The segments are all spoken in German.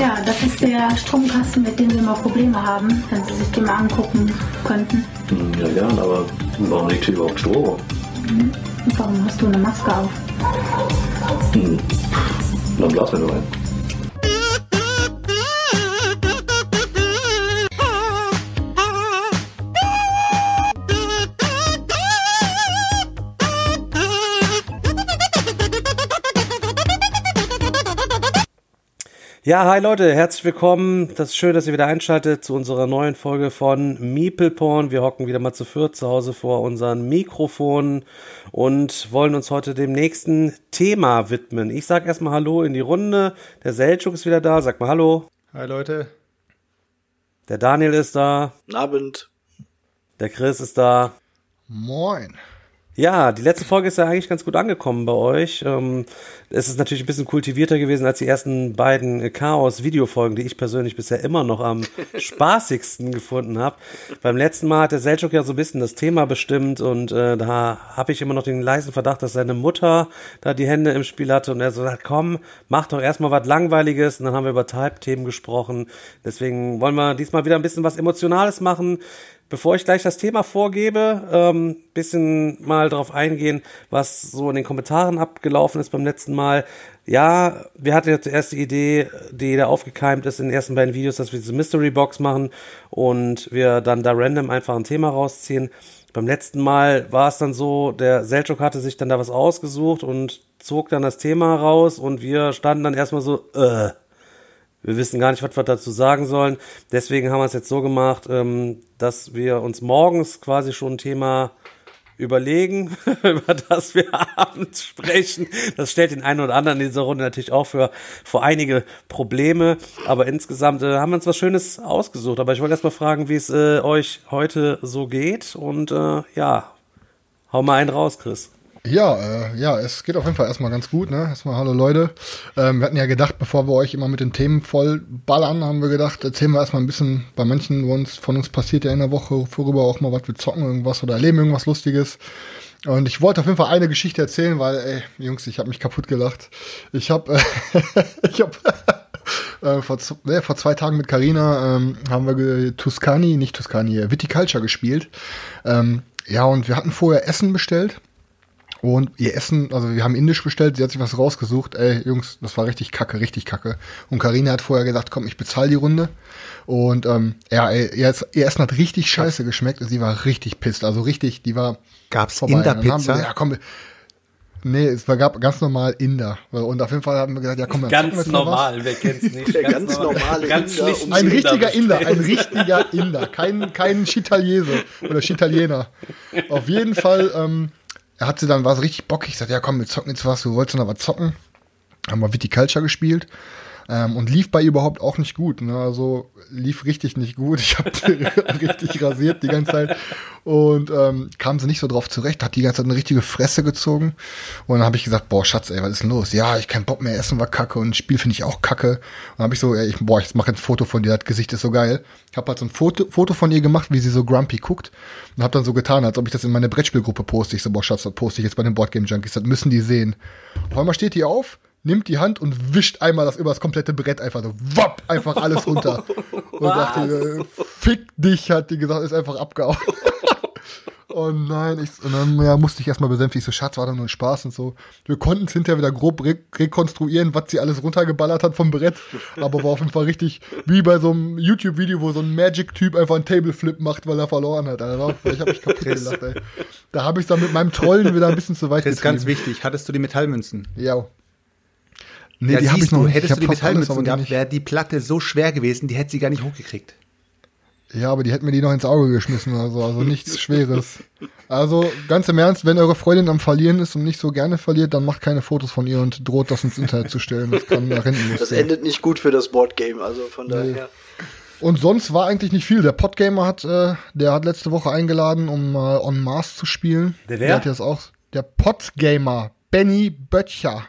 Ja, das ist der Stromkasten, mit dem wir immer Probleme haben, wenn Sie sich den mal angucken könnten. Hm, Ja, gern, aber warum liegt hier überhaupt Strom? Und warum hast du eine Maske auf? Hm. Dann blasen wir nur ein. Ja, hi Leute, herzlich willkommen. Das ist schön, dass ihr wieder einschaltet zu unserer neuen Folge von Meeple Porn. Wir hocken wieder mal zu viert zu Hause vor unseren Mikrofonen und wollen uns heute dem nächsten Thema widmen. Ich sag erstmal Hallo in die Runde. Der Selchuk ist wieder da. Sag mal Hallo. Hi Leute. Der Daniel ist da. Guten Abend. Der Chris ist da. Moin. Ja, die letzte Folge ist ja eigentlich ganz gut angekommen bei euch. Ähm, es ist natürlich ein bisschen kultivierter gewesen als die ersten beiden Chaos-Videofolgen, die ich persönlich bisher immer noch am spaßigsten gefunden habe. Beim letzten Mal hat der Selchuk ja so ein bisschen das Thema bestimmt und äh, da habe ich immer noch den leisen Verdacht, dass seine Mutter da die Hände im Spiel hatte und er so sagt, komm, mach doch erstmal was Langweiliges und dann haben wir über Type-Themen gesprochen. Deswegen wollen wir diesmal wieder ein bisschen was Emotionales machen. Bevor ich gleich das Thema vorgebe, ähm, bisschen mal darauf eingehen, was so in den Kommentaren abgelaufen ist beim letzten Mal. Ja, wir hatten ja zuerst die Idee, die da aufgekeimt ist in den ersten beiden Videos, dass wir diese Mystery Box machen und wir dann da random einfach ein Thema rausziehen. Beim letzten Mal war es dann so, der Selchuk hatte sich dann da was ausgesucht und zog dann das Thema raus und wir standen dann erstmal so, äh, wir wissen gar nicht, was wir dazu sagen sollen. Deswegen haben wir es jetzt so gemacht, ähm, dass wir uns morgens quasi schon ein Thema überlegen, über das wir abends sprechen. Das stellt den einen oder anderen in dieser Runde natürlich auch für, für einige Probleme. Aber insgesamt äh, haben wir uns was Schönes ausgesucht. Aber ich wollte erst mal fragen, wie es äh, euch heute so geht. Und äh, ja, hau mal einen raus, Chris. Ja, äh, ja, es geht auf jeden Fall erstmal ganz gut, ne? Erstmal hallo Leute. Ähm, wir hatten ja gedacht, bevor wir euch immer mit den Themen voll ballern, haben wir gedacht, erzählen wir erstmal ein bisschen, bei manchen uns, von uns passiert ja in der Woche vorüber auch mal was, wir zocken irgendwas oder erleben irgendwas Lustiges. Und ich wollte auf jeden Fall eine Geschichte erzählen, weil, ey, Jungs, ich habe mich kaputt gelacht. Ich habe, äh, ich habe äh, vor, ne, vor zwei Tagen mit Carina ähm, haben wir Tuscany, nicht Tuscany, äh, Viticulture gespielt. Ähm, ja, und wir hatten vorher Essen bestellt. Und ihr Essen, also wir haben Indisch bestellt, sie hat sich was rausgesucht. Ey, Jungs, das war richtig kacke, richtig kacke. Und Karina hat vorher gesagt, komm, ich bezahle die Runde. Und ähm, ja, ey, ihr, ihr Essen hat richtig scheiße geschmeckt und sie war richtig pisst. Also richtig, die war Gab's vorbei. Dann haben Inder-Pizza? wir, Ja, komm, nee, es war, gab ganz normal Inder. Und auf jeden Fall haben wir gesagt, ja komm, dann wir Ganz was. normal, wer kennt's nicht? Der ganz normale ganz Inder um Ein Inder richtiger Inder, ein richtiger Inder, kein, kein Chitaliese oder Chitaliener. Auf jeden Fall, ähm, er hat sie dann, war so richtig bockig, ich sagte, ja komm, wir zocken jetzt was, du wolltest noch was zocken. Haben wir Viticulture gespielt. Ähm, und lief bei ihr überhaupt auch nicht gut. Ne? Also lief richtig nicht gut. Ich habe richtig rasiert die ganze Zeit. Und ähm, kam sie nicht so drauf zurecht, hat die ganze Zeit eine richtige Fresse gezogen. Und dann habe ich gesagt, boah, Schatz, ey, was ist denn los? Ja, ich kein Bock mehr, Essen war kacke und Spiel finde ich auch kacke. Und dann habe ich so, ey, ich, boah, ich mache ein Foto von dir, das Gesicht ist so geil. Ich habe halt so ein Foto, Foto von ihr gemacht, wie sie so grumpy guckt. Und habe dann so getan, als ob ich das in meine Brettspielgruppe poste. Ich so, boah, Schatz, das poste ich jetzt bei den Boardgame Junkies, das müssen die sehen. Auf einmal steht die auf, nimmt die Hand und wischt einmal das über das komplette Brett einfach so, wapp, einfach alles runter. und dachte, äh, fick dich, hat die gesagt, ist einfach abgehauen. Oh nein, ich, und dann ja, musste ich erstmal besänftigen, ich so, Schatz, war doch nur ein Spaß und so. Wir konnten es hinterher wieder grob re rekonstruieren, was sie alles runtergeballert hat vom Brett, aber war auf jeden Fall richtig wie bei so einem YouTube-Video, wo so ein Magic-Typ einfach einen Tableflip macht, weil er verloren hat. Alter. Ich habe mich kaputt gelacht, ey. Da habe ich dann mit meinem Trollen wieder ein bisschen zu weit Das ist ganz wichtig. Hattest du die Metallmünzen? Ja. Nee, ja, die habe ich noch du, nicht. hättest Ich du die die gehabt, wäre die Platte so schwer gewesen, die hätte sie gar nicht hochgekriegt. Ja, aber die hätten mir die noch ins Auge geschmissen oder so, also nichts Schweres. Also ganz im Ernst, wenn eure Freundin am Verlieren ist und nicht so gerne verliert, dann macht keine Fotos von ihr und droht das ins Internet zu stellen. Das kann nach hinten Das endet nicht gut für das Boardgame, also von daher. Und sonst war eigentlich nicht viel. Der Podgamer hat, äh, der hat letzte Woche eingeladen, um mal On Mars zu spielen. Der wer? Der hat jetzt auch, der Podgamer, Benny Böttcher.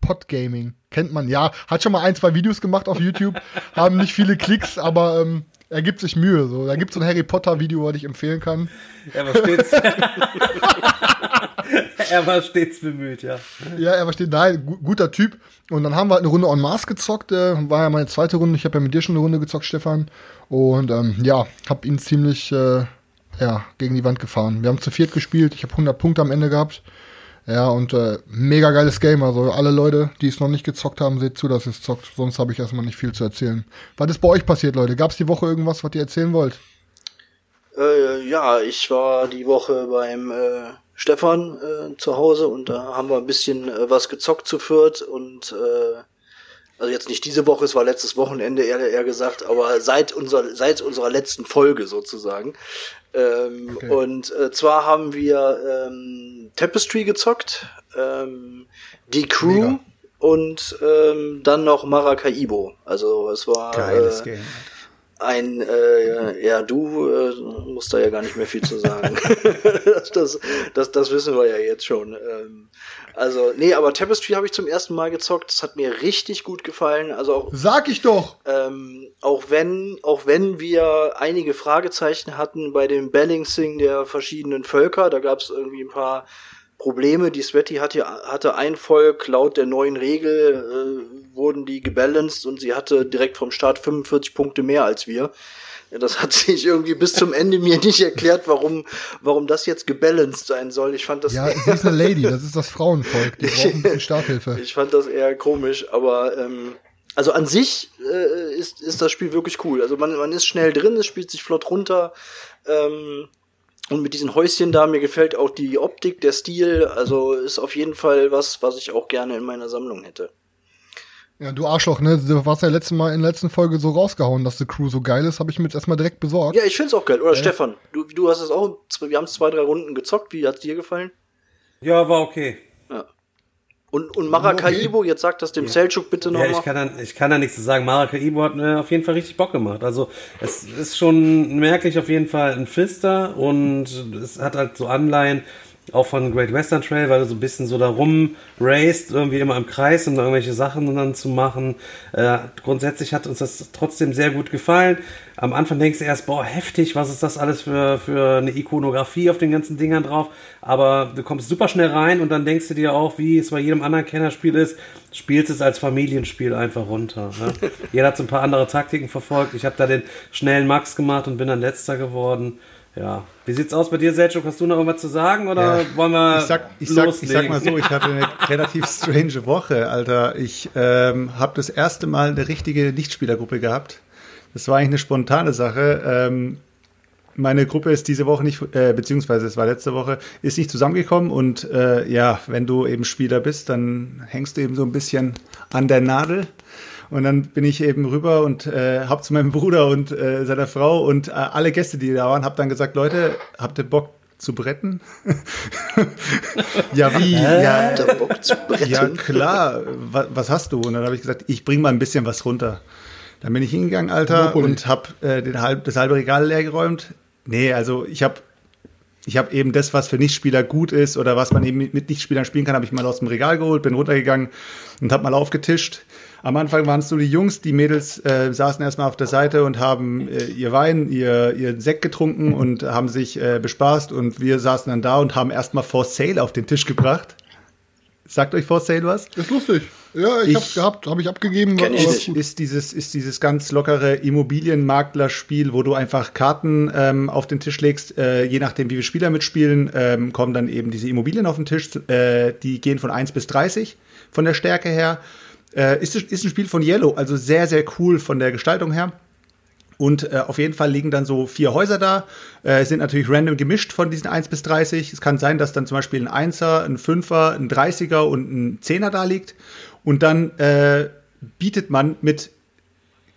Podgaming. Kennt man, ja. Hat schon mal ein, zwei Videos gemacht auf YouTube, haben nicht viele Klicks, aber ähm, er gibt sich Mühe. So. Da gibt es so ein Harry Potter Video, was ich empfehlen kann. Ja, was steht's? er war stets bemüht, ja. Ja, er versteht, nein, gu guter Typ. Und dann haben wir halt eine Runde en masse gezockt. Äh, war ja meine zweite Runde. Ich habe ja mit dir schon eine Runde gezockt, Stefan. Und ähm, ja, habe ihn ziemlich äh, ja, gegen die Wand gefahren. Wir haben zu viert gespielt. Ich habe 100 Punkte am Ende gehabt. Ja, und äh, mega geiles Game. Also alle Leute, die es noch nicht gezockt haben, seht zu, dass es zockt. Sonst habe ich erstmal nicht viel zu erzählen. Was ist bei euch passiert, Leute? Gab es die Woche irgendwas, was ihr erzählen wollt? Äh, ja, ich war die Woche beim äh, Stefan äh, zu Hause und da haben wir ein bisschen äh, was gezockt zu viert und äh, also jetzt nicht diese Woche, es war letztes Wochenende eher, eher gesagt, aber seit unserer seit unserer letzten Folge sozusagen. Ähm, Okay. Und äh, zwar haben wir ähm, Tapestry gezockt, ähm, die Crew Mega. und ähm, dann noch Maracaibo. Also es war Geiles äh, Game. ein, äh, ja, du äh, musst da ja gar nicht mehr viel zu sagen. das, das, das wissen wir ja jetzt schon. Ähm, also, nee, aber Tapestry habe ich zum ersten Mal gezockt. Das hat mir richtig gut gefallen. Also auch, Sag ich doch! ähm, auch wenn, auch wenn wir einige Fragezeichen hatten bei dem Balancing der verschiedenen Völker, da gab es irgendwie ein paar Probleme. Die Sweaty hatte, hatte ein Volk, laut der neuen Regel äh, wurden die gebalanced und sie hatte direkt vom Start 45 Punkte mehr als wir. Ja, das hat sich irgendwie bis zum Ende mir nicht erklärt, warum, warum das jetzt gebalanced sein soll. Ich fand das Ja, sie ist eine Lady, das ist das Frauenvolk. Die brauchen ein bisschen Starthilfe. ich fand das eher komisch, aber ähm, also an sich äh, ist, ist das Spiel wirklich cool. Also man, man ist schnell drin, es spielt sich flott runter. Ähm, und mit diesen Häuschen da, mir gefällt auch die Optik, der Stil. Also ist auf jeden Fall was, was ich auch gerne in meiner Sammlung hätte. Ja, du Arschloch, ne? Du warst ja letztes Mal in der letzten Folge so rausgehauen, dass die Crew so geil ist. Habe ich mir jetzt erstmal direkt besorgt. Ja, ich find's auch geil. Oder Stefan, du, du hast es auch, wir haben zwei, drei Runden gezockt. Wie hat's dir gefallen? Ja, war okay. Und, und Maracaibo, jetzt sagt das dem Selchuk bitte Ja, nochmal. ich kann, da, ich kann da nichts zu sagen. Maracaibo hat mir auf jeden Fall richtig Bock gemacht. Also es ist schon merklich auf jeden Fall ein Pfister und es hat halt so Anleihen auch von Great Western Trail, weil du so ein bisschen so da rum raced, irgendwie immer im Kreis, um da irgendwelche Sachen dann zu machen. Äh, grundsätzlich hat uns das trotzdem sehr gut gefallen. Am Anfang denkst du erst, boah, heftig, was ist das alles für, für eine Ikonografie auf den ganzen Dingern drauf. Aber du kommst super schnell rein und dann denkst du dir auch, wie es bei jedem anderen Kennerspiel ist, spielst es als Familienspiel einfach runter. Ne? Jeder hat so ein paar andere Taktiken verfolgt. Ich habe da den schnellen Max gemacht und bin dann letzter geworden. Ja. Wie sieht's aus bei dir, Selchuk? Hast du noch irgendwas zu sagen oder Ja. wollen wir Ich sag, ich, sag, ich sag loslegen? mal so, ich hatte eine relativ strange Woche, Alter. Ich ähm, habe das erste Mal eine richtige Nichtspielergruppe gehabt. Das war eigentlich eine spontane Sache. Ähm, meine Gruppe ist diese Woche nicht, äh, beziehungsweise es war letzte Woche, ist nicht zusammengekommen und äh, ja, wenn du eben Spieler bist, dann hängst du eben so ein bisschen an der Nadel. Und dann bin ich eben rüber und äh, hab zu meinem Bruder und äh, seiner Frau und äh, alle Gäste, die da waren, hab dann gesagt, Leute, habt ihr Bock zu bretten? ja, wie? Ja, Habt ihr Bock zu bretten? ja, klar. Was, was hast du? Und dann habe ich gesagt, ich bring mal ein bisschen was runter. Dann bin ich hingegangen, Alter, Monopoly. und habe äh, den halb, das halbe Regal leer geräumt. Nee, also ich habe ich hab eben das, was für Nichtspieler gut ist oder was man eben mit mit Nichtspielern spielen kann, habe ich mal aus dem Regal geholt, bin runtergegangen und habe mal aufgetischt. Am Anfang waren es nur die Jungs, die Mädels äh, saßen erstmal auf der Seite und haben äh, ihr Wein, ihr, ihr Sekt getrunken und haben sich äh, bespaßt und wir saßen dann da und haben erstmal For Sale auf den Tisch gebracht. Sagt euch For Sale was? Ist lustig. Ja, ich, Ich- hab's gehabt, habe ich abgegeben. Kenn ich nicht. ist dieses, ist dieses ganz lockere Immobilienmaklerspiel, wo du einfach Karten ähm, auf den Tisch legst, äh, je nachdem, wie viele Spieler mitspielen, ähm, kommen dann eben diese Immobilien auf den Tisch. Äh, die gehen von 1 bis 30 von der Stärke her. Äh, ist, ist ein Spiel von Yellow, also sehr, sehr cool von der Gestaltung her. Und äh, auf jeden Fall liegen dann so vier Häuser da, äh, sind natürlich random gemischt von diesen 1 bis 30. Es kann sein, dass dann zum Beispiel ein 1er, ein 5er, ein 30er und ein 10er da liegt. Und dann äh, bietet man mit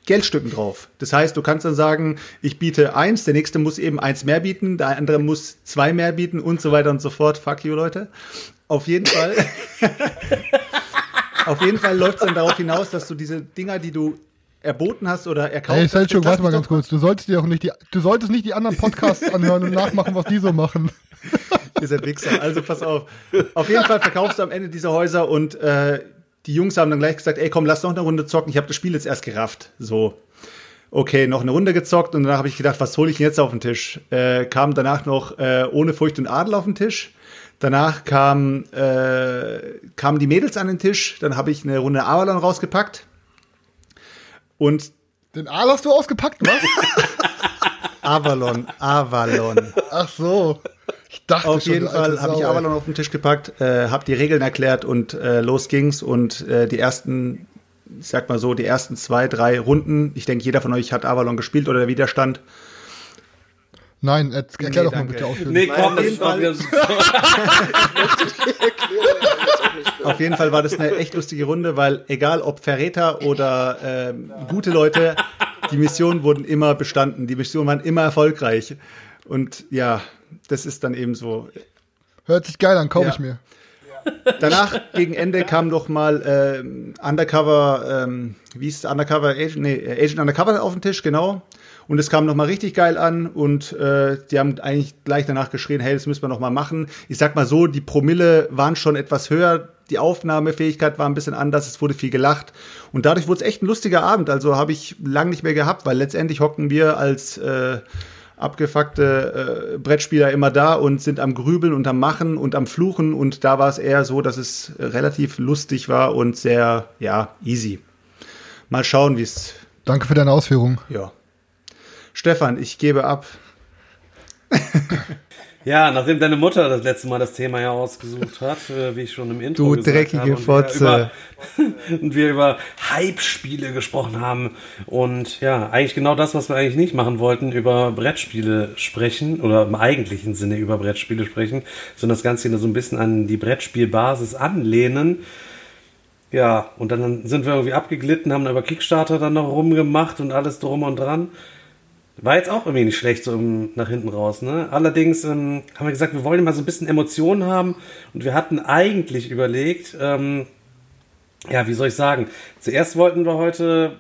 Geldstücken drauf. Das heißt, du kannst dann sagen, ich biete eins, der nächste muss eben eins mehr bieten, der andere muss zwei mehr bieten und so weiter und so fort. Fuck you, Leute. Auf jeden Fall. auf jeden Fall läuft es dann darauf hinaus, dass du diese Dinger, die du erboten hast oder erkauft Hey, Selchuk, warte mal ganz kurz. Du solltest dir auch nicht die, du solltest nicht die anderen Podcasts anhören und nachmachen, was die so machen. Ihr seid Wichser. Also pass auf. Auf jeden Fall verkaufst du am Ende diese Häuser und äh, die Jungs haben dann gleich gesagt, ey komm, lass noch eine Runde zocken. Ich habe das Spiel jetzt erst gerafft. So. Okay, noch eine Runde gezockt und danach habe ich gedacht, was hole ich denn jetzt auf den Tisch? Äh, kam danach noch äh, ohne Furcht und Adel auf den Tisch. Danach kam, äh, kamen die Mädels an den Tisch. Dann habe ich eine Runde Avalon rausgepackt. Und Den Aal hast du ausgepackt, was? Avalon, Avalon. Ach so. Ich dachte Auf jeden Fall habe ich. Avalon auf den Tisch gepackt, äh, habe die Regeln erklärt und äh, los ging's. Und äh, die ersten, ich sag mal so, die ersten zwei, drei Runden, ich denke, jeder von euch hat Avalon gespielt oder der Widerstand. Nein, erklär Nee, doch mal danke. bitte ausführlich. Nee, komm, das jeden ist doch Fall. wieder Auf jeden Fall war das eine echt lustige Runde, weil egal ob Verräter oder ähm, gute Leute, die Missionen wurden immer bestanden. Die Missionen waren immer erfolgreich. Und ja, das ist dann eben so. Hört sich geil an, kaufe Ja. ich mir. Danach, gegen Ende, kam noch mal ähm, Undercover, ähm, wie ist Undercover Agent? Nee, Agent Undercover auf den Tisch, genau. Und es kam noch mal richtig geil an und äh, die haben eigentlich gleich danach geschrien, hey, das müssen wir noch mal machen. Ich sag mal so, die Promille waren schon etwas höher, die Aufnahmefähigkeit war ein bisschen anders, es wurde viel gelacht und dadurch wurde es echt ein lustiger Abend. Also habe ich lang nicht mehr gehabt, weil letztendlich hocken wir als äh, abgefuckte äh, Brettspieler immer da und sind am Grübeln und am Machen und am Fluchen und da war es eher so, dass es relativ lustig war und sehr, ja, easy. Mal schauen, wie es, Danke für deine Ausführungen. ja. Stefan, ich gebe ab. Ja, nachdem deine Mutter das letzte Mal das Thema ja ausgesucht hat, äh, wie ich schon im Intro Du gesagt dreckige habe, und Fotze. Wir über, und wir über Hype-Spiele gesprochen haben und ja, eigentlich genau das, was wir eigentlich nicht machen wollten, über Brettspiele sprechen oder im eigentlichen Sinne über Brettspiele sprechen, sondern das Ganze so ein bisschen an die Brettspielbasis anlehnen. Ja, und dann sind wir irgendwie abgeglitten, haben über Kickstarter dann noch rumgemacht und alles drum und dran. War jetzt auch irgendwie nicht schlecht, so im, nach hinten raus. Ne? Allerdings ähm, haben wir gesagt, wir wollen mal so ein bisschen Emotionen haben und wir hatten eigentlich überlegt, ähm, ja, wie soll ich sagen, zuerst wollten wir heute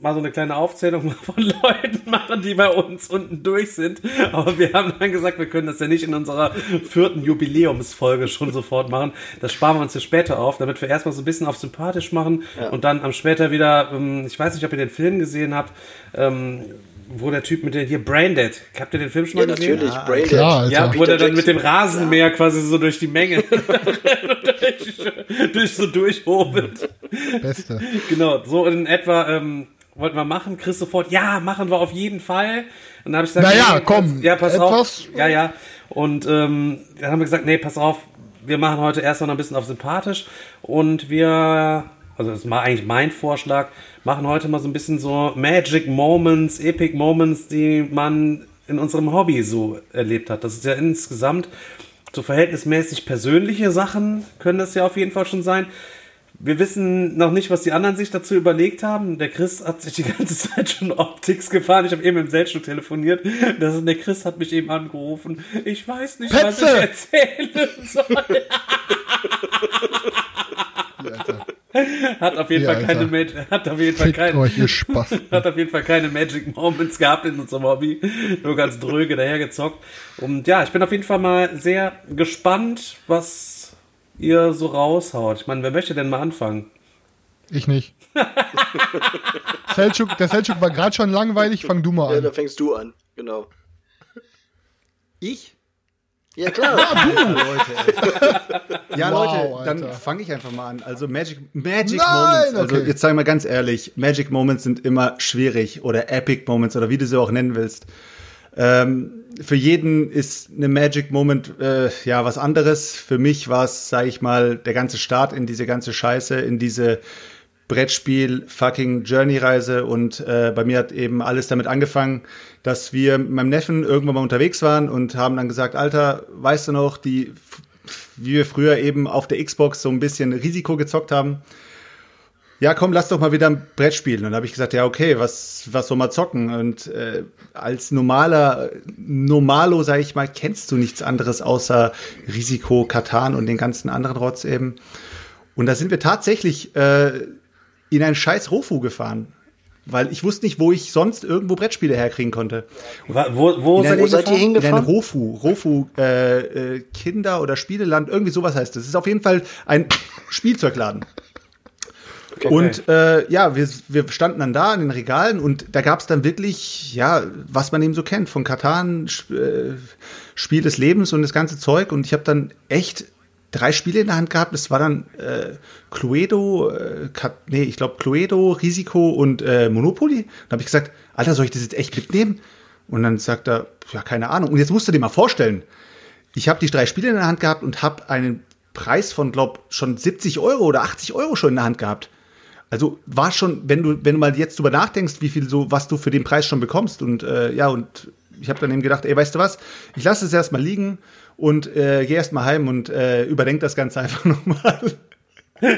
mal so eine kleine Aufzählung von Leuten machen, die bei uns unten durch sind. Aber wir haben dann gesagt, wir können das ja nicht in unserer vierten Jubiläumsfolge schon sofort machen. Das sparen wir uns für später auf, damit wir erstmal so ein bisschen auf sympathisch machen und dann am später wieder, ähm, ich weiß nicht, ob ihr den Film gesehen habt, ähm, wo der Typ mit der hier Braindead. Habt ihr den Film schon mal Ja, gesehen? natürlich. Braindead. klar, Alter. Ja, wo der dann mit dem. Rasenmäher quasi so durch die Menge durch, durch so durchhobelt. Beste. Genau, so in etwa ähm, wollten wir machen. Chris sofort, ja, machen wir auf jeden Fall. Und dann habe ich gesagt, Naja, nee, komm, ja, pass etwas- auf. Ja, ja. Und ähm, dann haben wir gesagt, nee, pass auf, wir machen heute erst noch ein bisschen auf sympathisch und wir, also das war eigentlich mein Vorschlag, machen heute mal so ein bisschen so Magic Moments, Epic Moments, die man in unserem Hobby so erlebt hat. Das ist ja insgesamt so verhältnismäßig persönliche Sachen, können das ja auf jeden Fall schon sein. Wir wissen noch nicht, was die anderen sich dazu überlegt haben. Der Chris hat sich die ganze Zeit schon Optics gefahren. Ich habe eben im Seltschuk telefoniert. Das ist, der Chris hat mich eben angerufen. Ich weiß nicht, was ich Petze! erzählen soll. Hat auf jeden Ja, Fall keine, Alter. Mag- hat auf jeden Fall keine, euch, hat auf jeden Fall keine Magic Moments gehabt in unserem Hobby. Nur ganz dröge dahergezockt. Und ja, ich bin auf jeden Fall mal sehr gespannt, was ihr so raushaut. Ich meine, wer möchte denn mal anfangen? Ich nicht. Selçuk, der Selçuk war gerade schon langweilig, fang du mal Ja, an. da fängst du an. Genau. Ich? Ja, klar. Ja, Wow, Leute, dann fange ich einfach mal an. Also Magic, Magic Nein, Moments. Also okay. jetzt sag ich mal ganz ehrlich, Magic Moments sind immer schwierig oder Epic Moments oder wie du sie auch nennen willst. Ähm, für jeden ist eine Magic Moment äh, ja was anderes. Für mich war es, sage ich mal, der ganze Start in diese ganze Scheiße, in diese Brettspiel fucking Journey-Reise und äh, bei mir hat eben alles damit angefangen, dass wir mit meinem Neffen irgendwann mal unterwegs waren und haben dann gesagt, Alter, weißt du noch, die, wie wir früher eben auf der Xbox so ein bisschen Risiko gezockt haben. Ja, komm, lass doch mal wieder ein Brett spielen. Und dann habe ich gesagt, ja, okay, was, was soll man zocken? Und äh, als normaler Normalo, sag ich mal, kennst du nichts anderes außer Risiko, Katan und den ganzen anderen Rotz eben. Und da sind wir tatsächlich äh, in ein scheiß Rofu gefahren. Weil ich wusste nicht, wo ich sonst irgendwo Brettspiele herkriegen konnte. Wo, wo, seid Wo seid ihr gefahren? In hingefahren? Rofu, Rofu äh, äh, Kinder- oder Spieleland, irgendwie sowas heißt es. Es ist auf jeden Fall ein Spielzeugladen. Okay. Und äh, ja, wir, wir standen dann da in den Regalen und da gab es dann wirklich, ja, was man eben so kennt, von Katan, äh, Spiel des Lebens und das ganze Zeug. Und ich habe dann echt drei Spiele in der Hand gehabt. Das war dann äh, Cluedo, äh, nee, ich glaube Cluedo, Risiko und äh, Monopoly. Dann habe ich gesagt, Alter, soll ich das jetzt echt mitnehmen? Und dann sagt er, ja, keine Ahnung. Und jetzt musst du dir mal vorstellen, ich habe die drei Spiele in der Hand gehabt und habe einen Preis von, glaub, schon 70 Euro oder 80 Euro schon in der Hand gehabt. Also war schon, wenn du, wenn du mal jetzt drüber nachdenkst, wie viel so, was du für den Preis schon bekommst und äh, ja, und ich habe dann eben gedacht, ey, weißt du was, ich lasse es erstmal liegen und äh, gehe erstmal heim und äh, überdenk das Ganze einfach nochmal.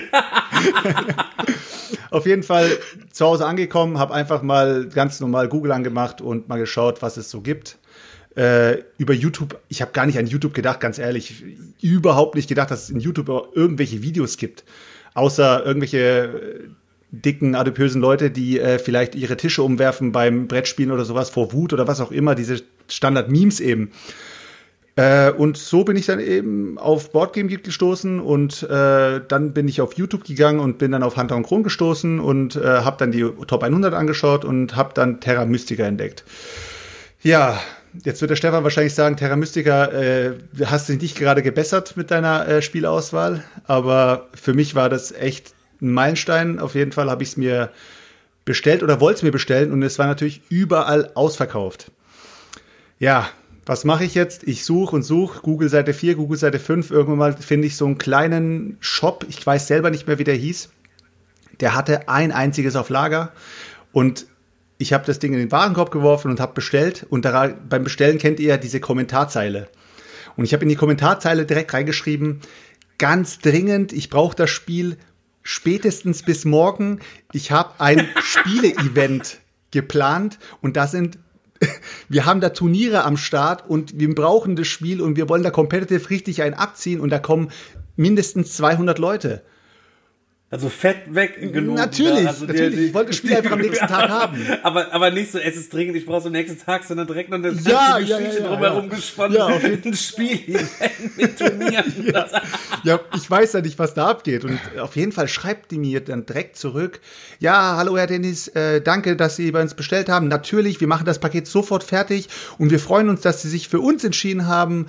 Auf jeden Fall zu Hause angekommen, habe einfach mal ganz normal Google angemacht und mal geschaut, was es so gibt. Äh, über YouTube, ich habe gar nicht an YouTube gedacht, ganz ehrlich, überhaupt nicht gedacht, dass es in YouTube irgendwelche Videos gibt, außer irgendwelche äh, dicken, adipösen Leute, die äh, vielleicht ihre Tische umwerfen beim Brettspielen oder sowas vor Wut oder was auch immer, diese Standard-Memes eben. Äh, und so bin ich dann eben auf Boardgame Geek gestoßen und äh, dann bin ich auf YouTube gegangen und bin dann auf Hunter und Kron gestoßen und äh, habe dann die Top 100 angeschaut und habe dann Terra Mystica entdeckt. Ja, jetzt wird der Stefan wahrscheinlich sagen, Terra Mystica äh, hast dich nicht gerade gebessert mit deiner äh, Spielauswahl, aber für mich war das echt ein Meilenstein. Auf jeden Fall habe ich es mir bestellt oder wollte es mir bestellen und es war natürlich überall ausverkauft. Ja, was mache ich jetzt? Ich suche und suche, Google Seite 4, Google Seite 5, irgendwann mal finde ich so einen kleinen Shop, ich weiß selber nicht mehr, wie der hieß. Der hatte ein einziges auf Lager und ich habe das Ding in den Warenkorb geworfen und habe bestellt und da, beim Bestellen kennt ihr ja diese Kommentarzeile. Und ich habe in die Kommentarzeile direkt reingeschrieben, ganz dringend, ich brauche das Spiel spätestens bis morgen. Ich habe ein Spiele-Event geplant und da sind wir haben da Turniere am Start und wir brauchen das Spiel und wir wollen da competitive richtig einen abziehen und da kommen mindestens 200 Leute. Also fett weg genug. Natürlich, also natürlich. Die, ich wollte das Spiel einfach am nächsten Tag haben. Aber, aber nicht so, es ist dringend, ich brauche so am nächsten Tag, sondern direkt noch eine ja, ja, ja, ja, drumherum gespannt. Ja, auf ein Spiel mit Turnieren. ja. ja, ich weiß ja nicht, was da abgeht. Und auf jeden Fall schreibt die mir dann direkt zurück. Ja, hallo Herr Dennis, äh, danke, dass Sie bei uns bestellt haben. Natürlich, wir machen das Paket sofort fertig und wir freuen uns, dass Sie sich für uns entschieden haben.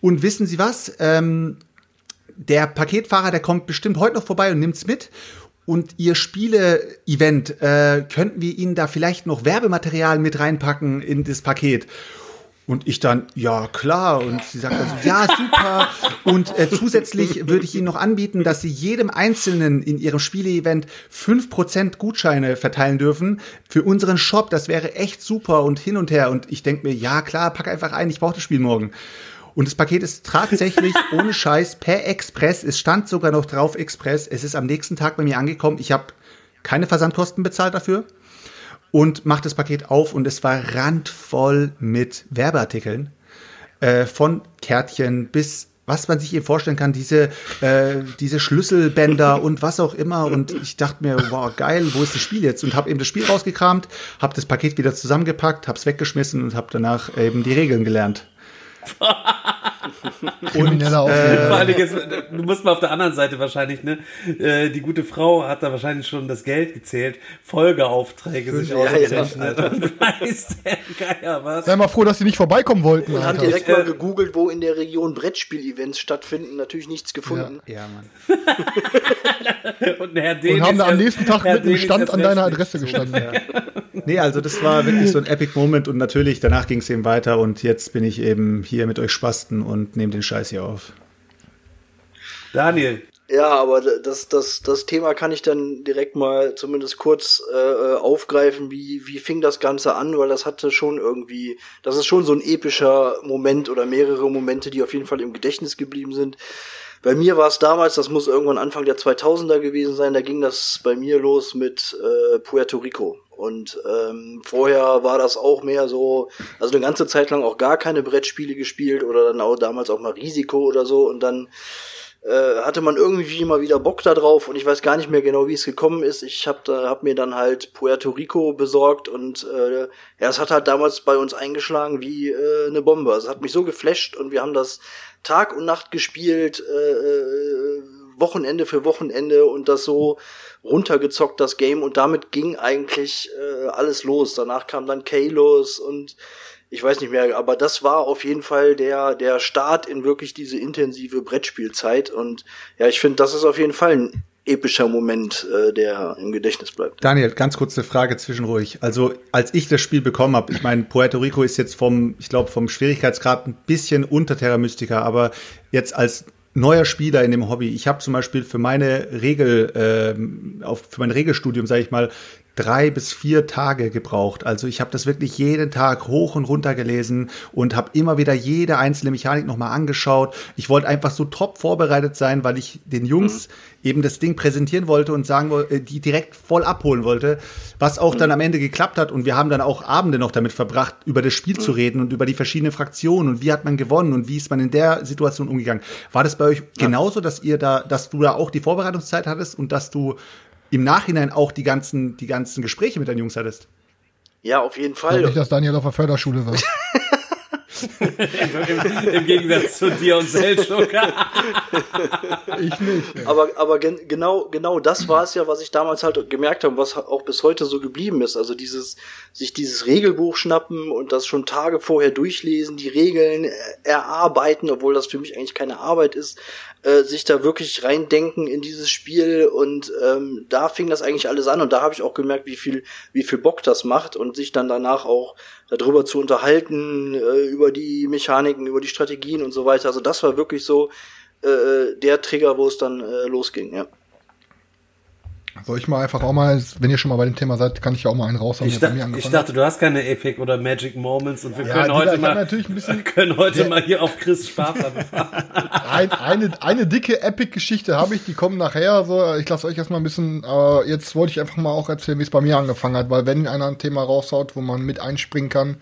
Und wissen Sie was? Ähm, der Paketfahrer, der kommt bestimmt heute noch vorbei und nimmt's mit. Und ihr Spiele-Event, äh, könnten wir Ihnen da vielleicht noch Werbematerial mit reinpacken in das Paket? Und ich dann, ja klar. Und sie sagt dann so, ja super. Und äh, zusätzlich würde ich Ihnen noch anbieten, dass Sie jedem Einzelnen in Ihrem Spiele-Event 5% Gutscheine verteilen dürfen für unseren Shop. Das wäre echt super und hin und her. Und ich denke mir, ja klar, pack einfach ein, ich brauche das Spiel morgen. Und das Paket ist tatsächlich ohne Scheiß per Express. Es stand sogar noch drauf Express. Es ist am nächsten Tag bei mir angekommen. Ich habe keine Versandkosten bezahlt dafür und mache das Paket auf und es war randvoll mit Werbeartikeln äh, von Kärtchen bis was man sich eben vorstellen kann, diese, äh, diese Schlüsselbänder und was auch immer. Und ich dachte mir, wow, geil, wo ist das Spiel jetzt? Und habe eben das Spiel rausgekramt, habe das Paket wieder zusammengepackt, habe es weggeschmissen und habe danach eben die Regeln gelernt. Krimineller und, äh, vor jetzt, du musst mal auf der anderen Seite wahrscheinlich, ne? Äh, die gute Frau hat da wahrscheinlich schon das Geld gezählt, Folgeaufträge sich Ja, ausgerechnet und weiß der Geier was. Sei mal froh, dass sie nicht vorbeikommen wollten. Und haben Alter. direkt mal gegoogelt, wo in der Region Brettspiel-Events stattfinden. Natürlich nichts gefunden. Ja, Mann. Und Herr Dehn Und haben da am ja- nächsten Tag Herr mit ist Stand an deiner Adresse gestanden. Nee, also das war wirklich so ein Epic Moment und natürlich, danach ging es eben weiter und jetzt bin ich eben hier mit euch Spasten und nehme den Scheiß hier auf. Daniel, Ja, aber das, das, das Thema kann ich dann direkt mal zumindest kurz äh, aufgreifen. Wie, wie fing das Ganze an? Weil das hatte schon irgendwie, das ist schon so ein epischer Moment oder mehrere Momente, die auf jeden Fall im Gedächtnis geblieben sind. Bei mir war es damals, das muss irgendwann Anfang der 2000er gewesen sein, da ging das bei mir los mit äh, Puerto Rico. Und ähm, vorher war das auch mehr so, also eine ganze Zeit lang auch gar keine Brettspiele gespielt oder dann auch damals auch mal Risiko oder so. Und dann äh, hatte man irgendwie mal wieder Bock da drauf und ich weiß gar nicht mehr genau, wie es gekommen ist. Ich hab, da, hab mir dann halt Puerto Rico besorgt und äh, ja, es hat halt damals bei uns eingeschlagen wie äh, eine Bombe. Also es hat mich so geflasht und wir haben das Tag und Nacht gespielt, äh, äh, Wochenende für Wochenende und das so runtergezockt, das Game. Und damit ging eigentlich äh, alles los. Danach kam dann Kalos und ich weiß nicht mehr, aber das war auf jeden Fall der, der Start in wirklich diese intensive Brettspielzeit. Und ja, ich finde, das ist auf jeden Fall ein epischer Moment, äh, der im Gedächtnis bleibt. Daniel, ganz kurze Frage zwischenruhig. Also als ich das Spiel bekommen habe, ich meine, Puerto Rico ist jetzt vom, ich glaube, vom Schwierigkeitsgrad ein bisschen unter Terra Mystica, aber jetzt als neuer Spieler in dem Hobby. Ich habe zum Beispiel für meine Regel, äh, auf, für mein Regelstudium, sage ich mal, drei bis vier Tage gebraucht. Also ich habe das wirklich jeden Tag hoch und runter gelesen und habe immer wieder jede einzelne Mechanik nochmal angeschaut. Ich wollte einfach so top vorbereitet sein, weil ich den Jungs mhm. Eben das Ding präsentieren wollte und sagen wollte, die direkt voll abholen wollte, was auch mhm. dann am Ende geklappt hat. Und wir haben dann auch Abende noch damit verbracht, über das Spiel mhm. zu reden und über die verschiedenen Fraktionen und wie hat man gewonnen und wie ist man in der Situation umgegangen. War das bei euch ja. genauso, dass ihr da, dass du da auch die Vorbereitungszeit hattest und dass du im Nachhinein auch die ganzen, die ganzen Gespräche mit deinen Jungs hattest. Ja, auf jeden Fall. Ich nicht, dass Daniel auf der Förderschule war. Im, Im, Gegensatz zu dir und Selchuk. ich nicht. Aber, aber gen genau, genau das war es ja, was ich damals halt gemerkt habe, was auch bis heute so geblieben ist. Also dieses, sich dieses Regelbuch schnappen und das schon Tage vorher durchlesen, die Regeln erarbeiten, obwohl das für mich eigentlich keine Arbeit ist, äh, sich da wirklich reindenken in dieses Spiel und ähm, da fing das eigentlich alles an und da habe ich auch gemerkt, wie viel, wie viel Bock das macht und sich dann danach auch darüber zu unterhalten, äh, über die Mechaniken, über die Strategien und so weiter. Also das war wirklich so äh, der Trigger, wo es dann äh, losging, ja. Soll ich mal einfach auch mal, wenn ihr schon mal bei dem Thema seid, kann ich ja auch mal einen raushauen. Ich, da, ich dachte, du hast keine Epic oder Magic Moments und wir ja, können, heute mal, natürlich ein bisschen, können heute ja. mal hier auf Chris Sparplan fahren. Ein, eine, eine dicke Epic-Geschichte habe ich, die kommen nachher. So, ich lasse euch erstmal ein bisschen, äh, jetzt wollte ich einfach mal auch erzählen, wie es bei mir angefangen hat, weil wenn einer ein Thema raushaut, wo man mit einspringen kann,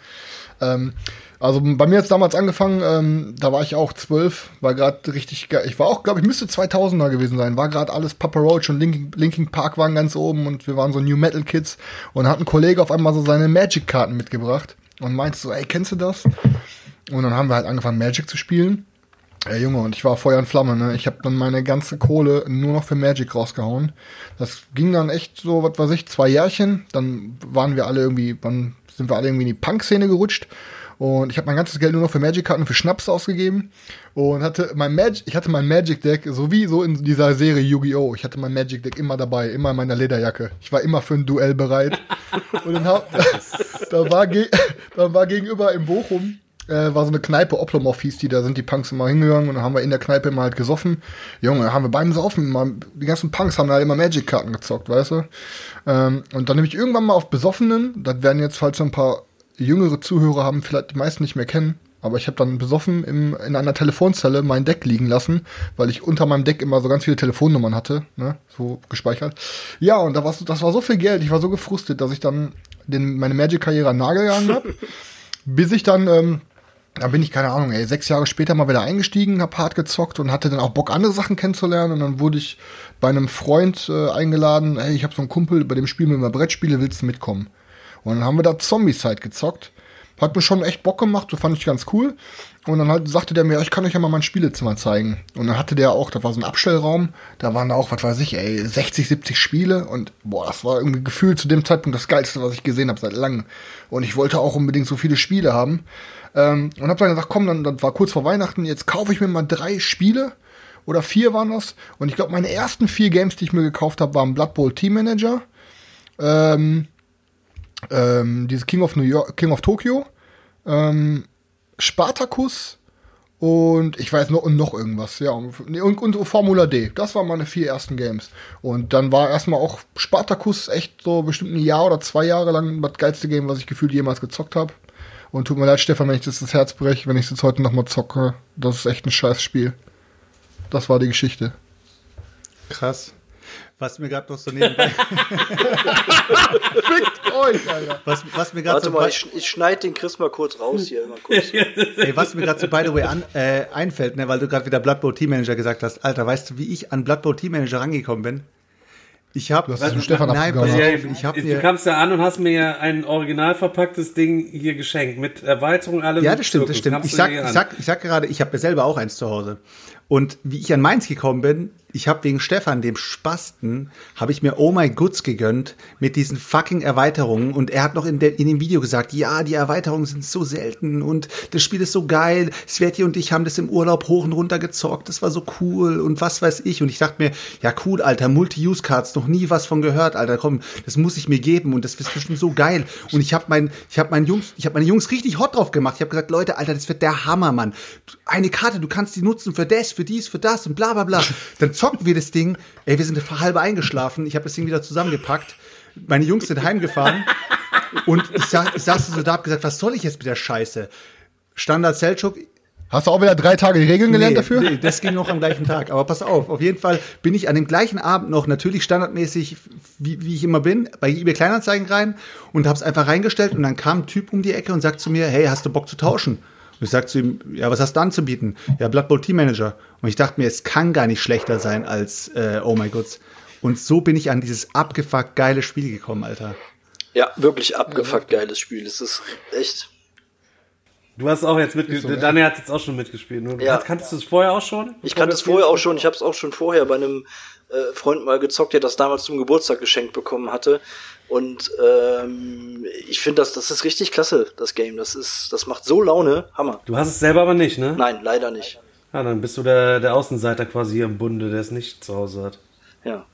ähm, also bei mir jetzt damals angefangen, ähm, da war ich auch zwölf, war gerade richtig geil. Ich war auch, glaube ich, müsste 2000er gewesen sein. War gerade alles Papa Roach und Linkin, Linkin Park waren ganz oben und wir waren so New Metal Kids und hat ein Kollege auf einmal so seine Magic-Karten mitgebracht und meinte so, ey, kennst du das? Und dann haben wir halt angefangen Magic zu spielen. Ey Junge, und ich war Feuer und Flamme, ne? Ich habe dann meine ganze Kohle nur noch für Magic rausgehauen. Das ging dann echt so, was weiß ich, zwei Jährchen. Dann waren wir alle irgendwie, dann sind wir alle irgendwie in die Punk-Szene gerutscht. Und ich habe mein ganzes Geld nur noch für Magic-Karten für Schnaps ausgegeben. Und hatte mein Magic, ich hatte mein Magic-Deck, so wie so in dieser Serie Yu-Gi-Oh! Ich hatte mein Magic-Deck immer dabei, immer in meiner Lederjacke. Ich war immer für ein Duell bereit. Und dann hab, da, war da war gegenüber in Bochum äh, war so eine Kneipe, Oplomov hieß die, da sind die Punks immer hingegangen und dann haben wir in der Kneipe immer halt gesoffen. Junge, haben wir beim Saufen immer, die ganzen Punks haben halt immer Magic-Karten gezockt, weißt du? Ähm, und dann nehme ich irgendwann mal auf Besoffenen, das werden jetzt, falls so ein paar jüngere Zuhörer haben vielleicht die meisten nicht mehr kennen. Aber ich habe dann besoffen im, in einer Telefonzelle mein Deck liegen lassen, weil ich unter meinem Deck immer so ganz viele Telefonnummern hatte, ne, so gespeichert. Ja, und da war, das war so viel Geld, ich war so gefrustet, dass ich dann den, meine Magic-Karriere an Nagel gegangen habe. bis ich dann, ähm, da bin ich, keine Ahnung, ey, sechs Jahre später mal wieder eingestiegen, hab hart gezockt und hatte dann auch Bock, andere Sachen kennenzulernen. Und dann wurde ich bei einem Freund äh, eingeladen, hey, ich habe so einen Kumpel, bei dem spielen wir immer Brettspiele, willst du mitkommen? Und dann haben wir da Zombie-Side gezockt. Hat mir schon echt Bock gemacht, so fand ich ganz cool. Und dann halt sagte der mir, ich kann euch ja mal mein Spielezimmer zeigen. Und dann hatte der auch, da war so ein Abstellraum, da waren da auch, was weiß ich, ey, 60, 70 Spiele. Und boah, das war irgendwie gefühlt zu dem Zeitpunkt das Geilste, was ich gesehen habe seit langem. Und ich wollte auch unbedingt so viele Spiele haben. Ähm, und hab dann gesagt, komm, dann, das war kurz vor Weihnachten, jetzt kaufe ich mir mal drei Spiele. Oder vier waren das. Und ich glaube, meine ersten vier Games, die ich mir gekauft habe, waren Blood Bowl Team Manager. Ähm, ähm, dieses King of New York, King of Tokyo, ähm, Spartacus und ich weiß noch, und noch irgendwas, ja. Und, und, Formula D. Das waren meine vier ersten Games. Und dann war erstmal auch Spartacus echt so bestimmt ein Jahr oder zwei Jahre lang das geilste Game, was ich gefühlt jemals gezockt habe. Und tut mir leid, Stefan, wenn ich das das Herz breche, wenn ich es jetzt heute nochmal zocke. Das ist echt ein scheiß Spiel. Das war die Geschichte. Krass. Was mir gerade noch so nebenbei. Fickt euch, Alter. Was, was mir Warte so mal, ich, ich schneide den Chris mal kurz raus hier. Mal kurz. Ey, was mir gerade so, by the way, an, äh, einfällt, ne, weil du gerade wieder Blood Bowl Team Manager gesagt hast. Alter, weißt du, wie ich an Blood Bowl Team Manager rangekommen bin? Ich habe das ist Stefan nein, pass ich hab Du kamst ja an und hast mir ja ein original verpacktes Ding hier geschenkt mit Erweiterung alles. Ja, das stimmt, das stimmt. Ich sag, ich sag, ich sag gerade, ich habe ja selber auch eins zu Hause. Und wie ich an meins gekommen bin, ich habe wegen Stefan, dem Spasten, habe ich mir Oh My Goods gegönnt mit diesen fucking Erweiterungen. Und er hat noch in, der, in dem Video gesagt, ja, die Erweiterungen sind so selten und das Spiel ist so geil. Sveti und ich haben das im Urlaub hoch und runter gezockt. Das war so cool und was weiß ich. Und ich dachte mir, ja cool, Alter, Multi-Use-Cards, noch nie was von gehört, Alter. Komm, das muss ich mir geben und das ist bestimmt so geil. Und ich habe mein, ich habe meinen Jungs, ich habe meine Jungs richtig hot drauf gemacht. Ich habe gesagt, Leute, Alter, das wird der Hammer, Mann. Eine Karte, du kannst die nutzen für das, für dies, für das und bla bla bla. Dann zocken wir das Ding. Ey, wir sind halb eingeschlafen. Ich habe das Ding wieder zusammengepackt. Meine Jungs sind heimgefahren. und ich, sag, ich saß so da, hab gesagt, was soll ich jetzt mit der Scheiße? Standard Selchuk, Hast du auch wieder drei Tage die Regeln gelernt nee, dafür? Nee, das ging noch am gleichen Tag. Aber pass auf, auf jeden Fall bin ich an dem gleichen Abend noch natürlich standardmäßig, wie, wie ich immer bin, bei eBay Kleinanzeigen rein und hab's einfach reingestellt und dann kam ein Typ um die Ecke und sagt zu mir, hey, hast du Bock zu tauschen? Und ich sag zu ihm, ja, was hast du anzubieten? Ja, Blood Bowl Team Manager. Und ich dachte mir, es kann gar nicht schlechter sein als äh, Oh My Goods. Und so bin ich an dieses abgefuckt geile Spiel gekommen, Alter. Ja, wirklich abgefuckt geiles Spiel. Es ist echt. Du hast auch jetzt mitgespielt. so, ja. Daniel hat jetzt auch schon mitgespielt. Du Ja. Kanntest du es vorher auch schon? Ich kannte es vorher auch schon. Ich habe es auch schon vorher bei einem äh, Freund mal gezockt, der das damals zum Geburtstag geschenkt bekommen hatte. Und ähm, ich finde, das, das ist richtig klasse, das Game. Das ist, das macht so Laune. Hammer. Du hast es selber aber nicht, ne? Nein, leider nicht. Ja, dann bist du der, der Außenseiter quasi hier im Bunde, der es nicht zu Hause hat. Ja.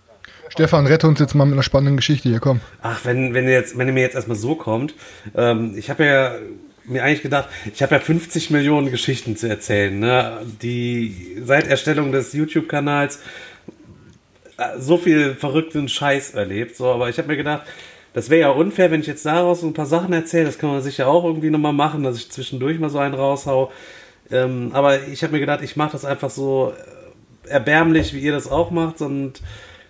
Stefan, rette uns jetzt mal mit einer spannenden Geschichte hier, komm. Ach, wenn, wenn, ihr jetzt, wenn ihr mir jetzt erstmal so kommt, ähm, ich habe ja mir eigentlich gedacht, ich habe ja 50 Millionen Geschichten zu erzählen, ne? die seit Erstellung des YouTube-Kanals äh, so viel verrückten Scheiß erlebt. So, aber ich habe mir gedacht, das wäre ja unfair, wenn ich jetzt daraus so ein paar Sachen erzähle. Das kann man sicher auch irgendwie nochmal machen, dass ich zwischendurch mal so einen raushau. Ähm, aber ich habe mir gedacht, ich mache das einfach so äh, erbärmlich, wie ihr das auch macht und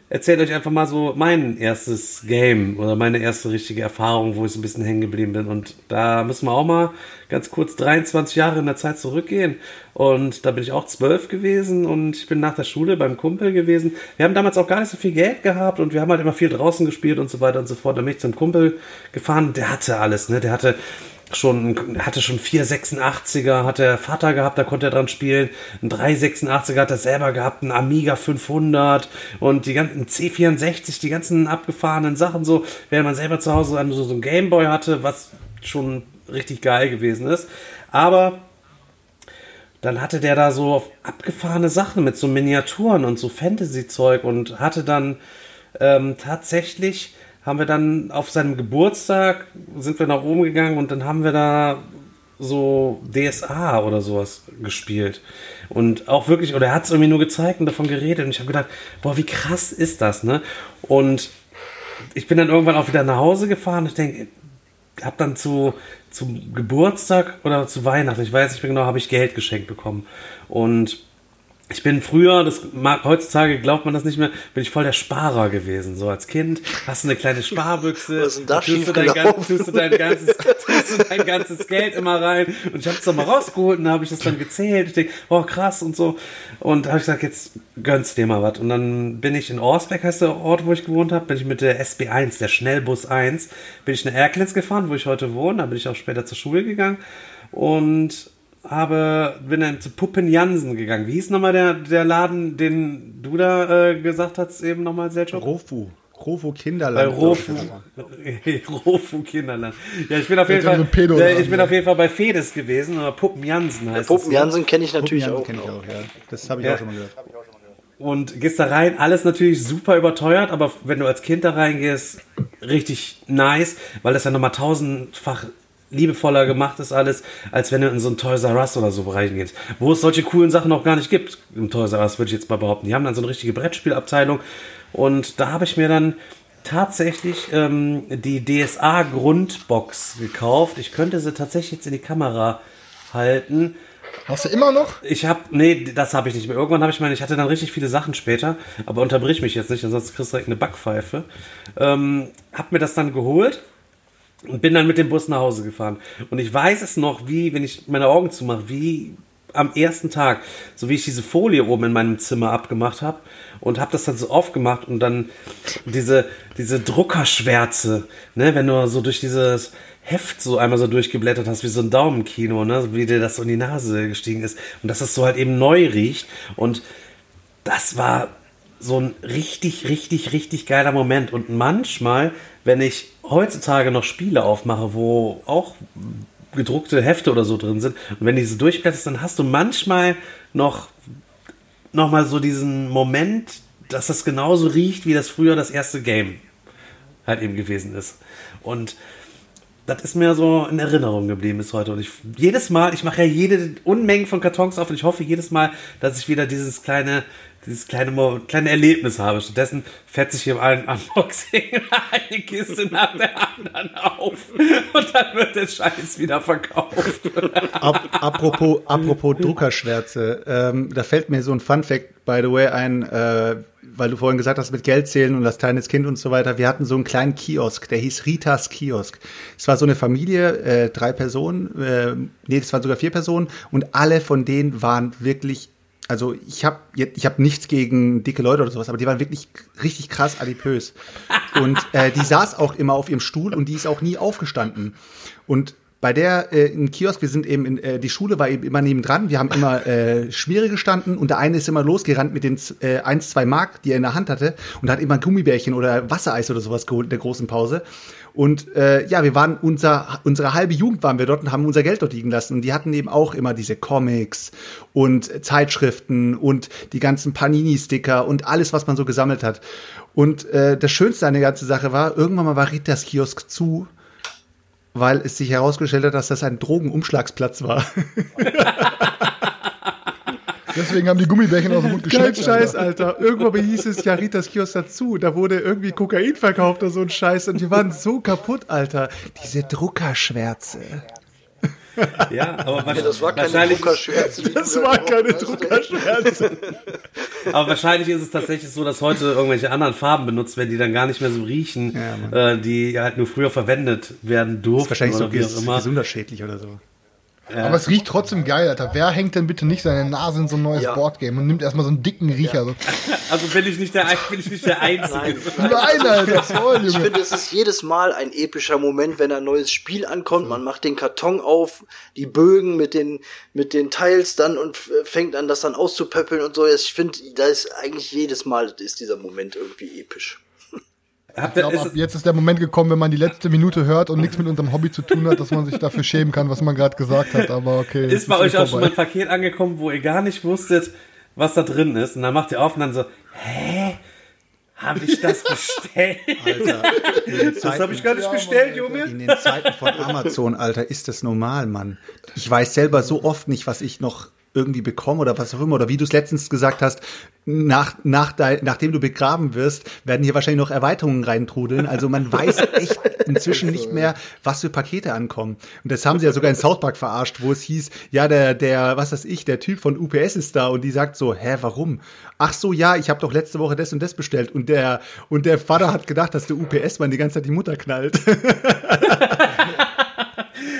erzählt euch einfach mal so mein erstes Game oder meine erste richtige Erfahrung, wo ich so ein bisschen hängen geblieben bin. Und da müssen wir auch mal ganz kurz 23 Jahre in der Zeit zurückgehen. Und da bin ich auch zwölf gewesen und ich bin nach der Schule beim Kumpel gewesen. Wir haben damals auch gar nicht so viel Geld gehabt und wir haben halt immer viel draußen gespielt und so weiter und so fort. Da bin ich zum Kumpel gefahren, der hatte alles, ne? Der hatte schon, hatte schon 486er, hat der Vater gehabt, da konnte er dran spielen. Ein 386er hat er selber gehabt, ein Amiga 500 und die ganzen C64, die ganzen abgefahrenen Sachen so, während man selber zu Hause so, so ein Gameboy hatte, was schon richtig geil gewesen ist. Aber dann hatte der da so abgefahrene Sachen mit so Miniaturen und so Fantasy-Zeug und hatte dann ähm, tatsächlich haben wir dann auf seinem Geburtstag sind wir nach oben gegangen und dann haben wir da so DSA oder sowas gespielt. Und auch wirklich, oder er hat es irgendwie nur gezeigt und davon geredet und ich habe gedacht, boah, wie krass ist das, ne? Und ich bin dann irgendwann auch wieder nach Hause gefahren. Ich denke, habe dann zu zum Geburtstag oder zu Weihnachten, ich weiß nicht mehr genau, habe ich Geld geschenkt bekommen. Und ich bin früher, das mag, heutzutage glaubt man das nicht mehr, bin ich voll der Sparer gewesen. So als Kind hast du eine kleine Sparbüchse, Was ist denn da tust, du dein, ganz- tust, du dein ganzes, tust du dein ganzes Geld immer rein. Und ich habe es dann mal rausgeholt und dann habe ich das dann gezählt. Ich denke, oh krass und so. Und da habe ich gesagt, jetzt gönnst dir mal was. Und dann bin ich in Orsbeck, heißt der Ort, wo ich gewohnt habe, bin ich mit der SB1, der Schnellbus 1, bin ich nach Erklitz gefahren, wo ich heute wohne. Da bin ich auch später zur Schule gegangen. Und habe, bin dann zu Puppen Jansen gegangen. Wie hieß nochmal der, der Laden, den du da äh, gesagt hast, eben nochmal, Selchuk? Rofu. Rofu Bei Kinderland. Rofu. Rofu Kinderland. Ja, ich bin auf jeden Fall, Pedo da, ich bin ja. auf jeden Fall bei Fedes gewesen, oder Puppen Jansen heißt Puppen es. Jansen kenne ich natürlich auch. ich auch, ja. Das habe ich Ja. auch schon mal gehört. Und gehst da rein, alles natürlich super überteuert, aber wenn du als Kind da reingehst, richtig nice, weil das ja nochmal tausendfach liebevoller gemacht ist alles, als wenn du in so ein Toys R Us oder so reingehst. Wo es solche coolen Sachen noch gar nicht gibt im Toys R Us, würde ich jetzt mal behaupten. Die haben dann so eine richtige Brettspielabteilung und da habe ich mir dann tatsächlich ähm, die DSA Grundbox gekauft. Ich könnte sie tatsächlich jetzt in die Kamera halten. Hast du immer noch? Ich habe, nee, das habe ich nicht mehr. Irgendwann habe ich meine, ich hatte dann richtig viele Sachen später, aber unterbrich mich jetzt nicht, ansonsten kriegst du direkt eine Backpfeife. Ähm, hab mir das dann geholt und bin dann mit dem Bus nach Hause gefahren. Und ich weiß es noch, wie, wenn ich meine Augen zumache, wie am ersten Tag, so wie ich diese Folie oben in meinem Zimmer abgemacht habe und habe das dann so aufgemacht und dann diese, diese Druckerschwärze, ne, wenn du so durch dieses Heft so einmal so durchgeblättert hast, wie so ein Daumenkino, ne, wie dir das so in die Nase gestiegen ist und dass das so halt eben neu riecht und das war so ein richtig, richtig, richtig geiler Moment. Und manchmal, wenn ich heutzutage noch Spiele aufmache, wo auch gedruckte Hefte oder so drin sind, und wenn diese durchblätterst, dann hast du manchmal noch, noch mal so diesen Moment, dass das genauso riecht, wie das früher das erste Game halt eben gewesen ist. Und das ist mir so in Erinnerung geblieben bis heute. Und ich jedes Mal, ich mache ja jede Unmengen von Kartons auf und ich hoffe jedes Mal, dass ich wieder dieses kleine, dieses kleine, kleine Erlebnis habe. Stattdessen fetze ich hier allen Unboxing eine Kiste nach der anderen auf und dann wird der Scheiß wieder verkauft. Ap apropos, apropos Druckerschwärze, ähm, da fällt mir so ein Fun Fact, by the way, ein, äh, weil du vorhin gesagt hast, mit Geld zählen und das kleines Kind und so weiter. Wir hatten so einen kleinen Kiosk, der hieß Ritas Kiosk. Es war so eine Familie, äh, drei Personen, äh, nee, es waren sogar vier Personen und alle von denen waren wirklich also ich habe ich hab nichts gegen dicke Leute oder sowas, aber die waren wirklich richtig krass adipös. Und äh, die saß auch immer auf ihrem Stuhl und die ist auch nie aufgestanden. Und bei der äh, im Kiosk, wir sind eben in, äh, die Schule war eben immer nebendran, wir haben immer äh, Schmiere gestanden und der eine ist immer losgerannt mit den äh, 1, 2 Mark, die er in der Hand hatte und hat immer Gummibärchen oder Wassereis oder sowas geholt in der großen Pause. Und äh, ja, wir waren unser, unsere halbe Jugend waren wir dort und haben unser Geld dort liegen lassen. Und die hatten eben auch immer diese Comics und Zeitschriften und die ganzen Panini-Sticker und alles, was man so gesammelt hat. Und äh, das Schönste an der ganzen Sache war, irgendwann mal war Ritas Kiosk zu weil es sich herausgestellt hat, dass das ein Drogenumschlagsplatz war. Deswegen haben die Gummibärchen aus dem Mund Kein geschleckt. Scheiß, Alter. Irgendwann hieß es ja Ritas Kiosk dazu. Da wurde irgendwie Kokain verkauft oder so ein Scheiß. Und die waren so kaputt, Alter. Diese Druckerschwärze. Ja, aber Ja, das war keine wahrscheinlich, Druckerschwärze. die Das war keine. Druckerschwärze. aber wahrscheinlich ist es tatsächlich so, dass heute irgendwelche anderen Farben benutzt werden, die dann gar nicht mehr so riechen, äh, die halt nur früher verwendet werden durften. Das ist wahrscheinlich so oder wie auch ges immer. gesundheitsschädlich oder so. Aber es riecht trotzdem geil, Alter. Wer hängt denn bitte nicht seine Nase in so ein neues Ja. Boardgame und nimmt erstmal so einen dicken Riecher? So. Also bin ich nicht der, bin ich nicht der Einzige. Nein, Nein, Alter, voll, Ich Junge. finde, es ist jedes Mal ein epischer Moment, wenn ein neues Spiel ankommt. Man macht den Karton auf, die Bögen mit den, mit den Teils dann und fängt an, das dann auszupöppeln und so. Ich finde, da ist eigentlich jedes Mal ist dieser Moment irgendwie episch. Habt Ich ihr, glaube, ist, ab jetzt ist der Moment gekommen, wenn man die letzte Minute hört und nichts mit unserem Hobby zu tun hat, dass man sich dafür schämen kann, was man gerade gesagt hat. Aber okay. ist bei euch auch schon mal ein Paket angekommen, wo ihr gar nicht wusstet, was da drin ist? Und dann macht ihr auf und dann so, hä? Habe ich das bestellt? Alter, in den Das Zeiten- habe ich gar nicht bestellt, Junge. In den Zeiten von Amazon, Alter, ist das normal, Mann. Ich weiß selber so oft nicht, was ich noch irgendwie bekomme oder was auch immer. Oder wie du es letztens gesagt hast, nach, nach dein, nachdem du begraben wirst, werden hier wahrscheinlich noch Erweiterungen reintrudeln. Also man weiß echt inzwischen nicht mehr, was für Pakete ankommen. Und das haben sie ja sogar in South Park verarscht, wo es hieß, ja, der, der, was weiß ich, der Typ von UPS ist da und die sagt so, hä, warum? Ach so, ja, ich habe doch letzte Woche das und das bestellt. Und der, und der Vater hat gedacht, dass der UPS-Mann die ganze Zeit die Mutter knallt.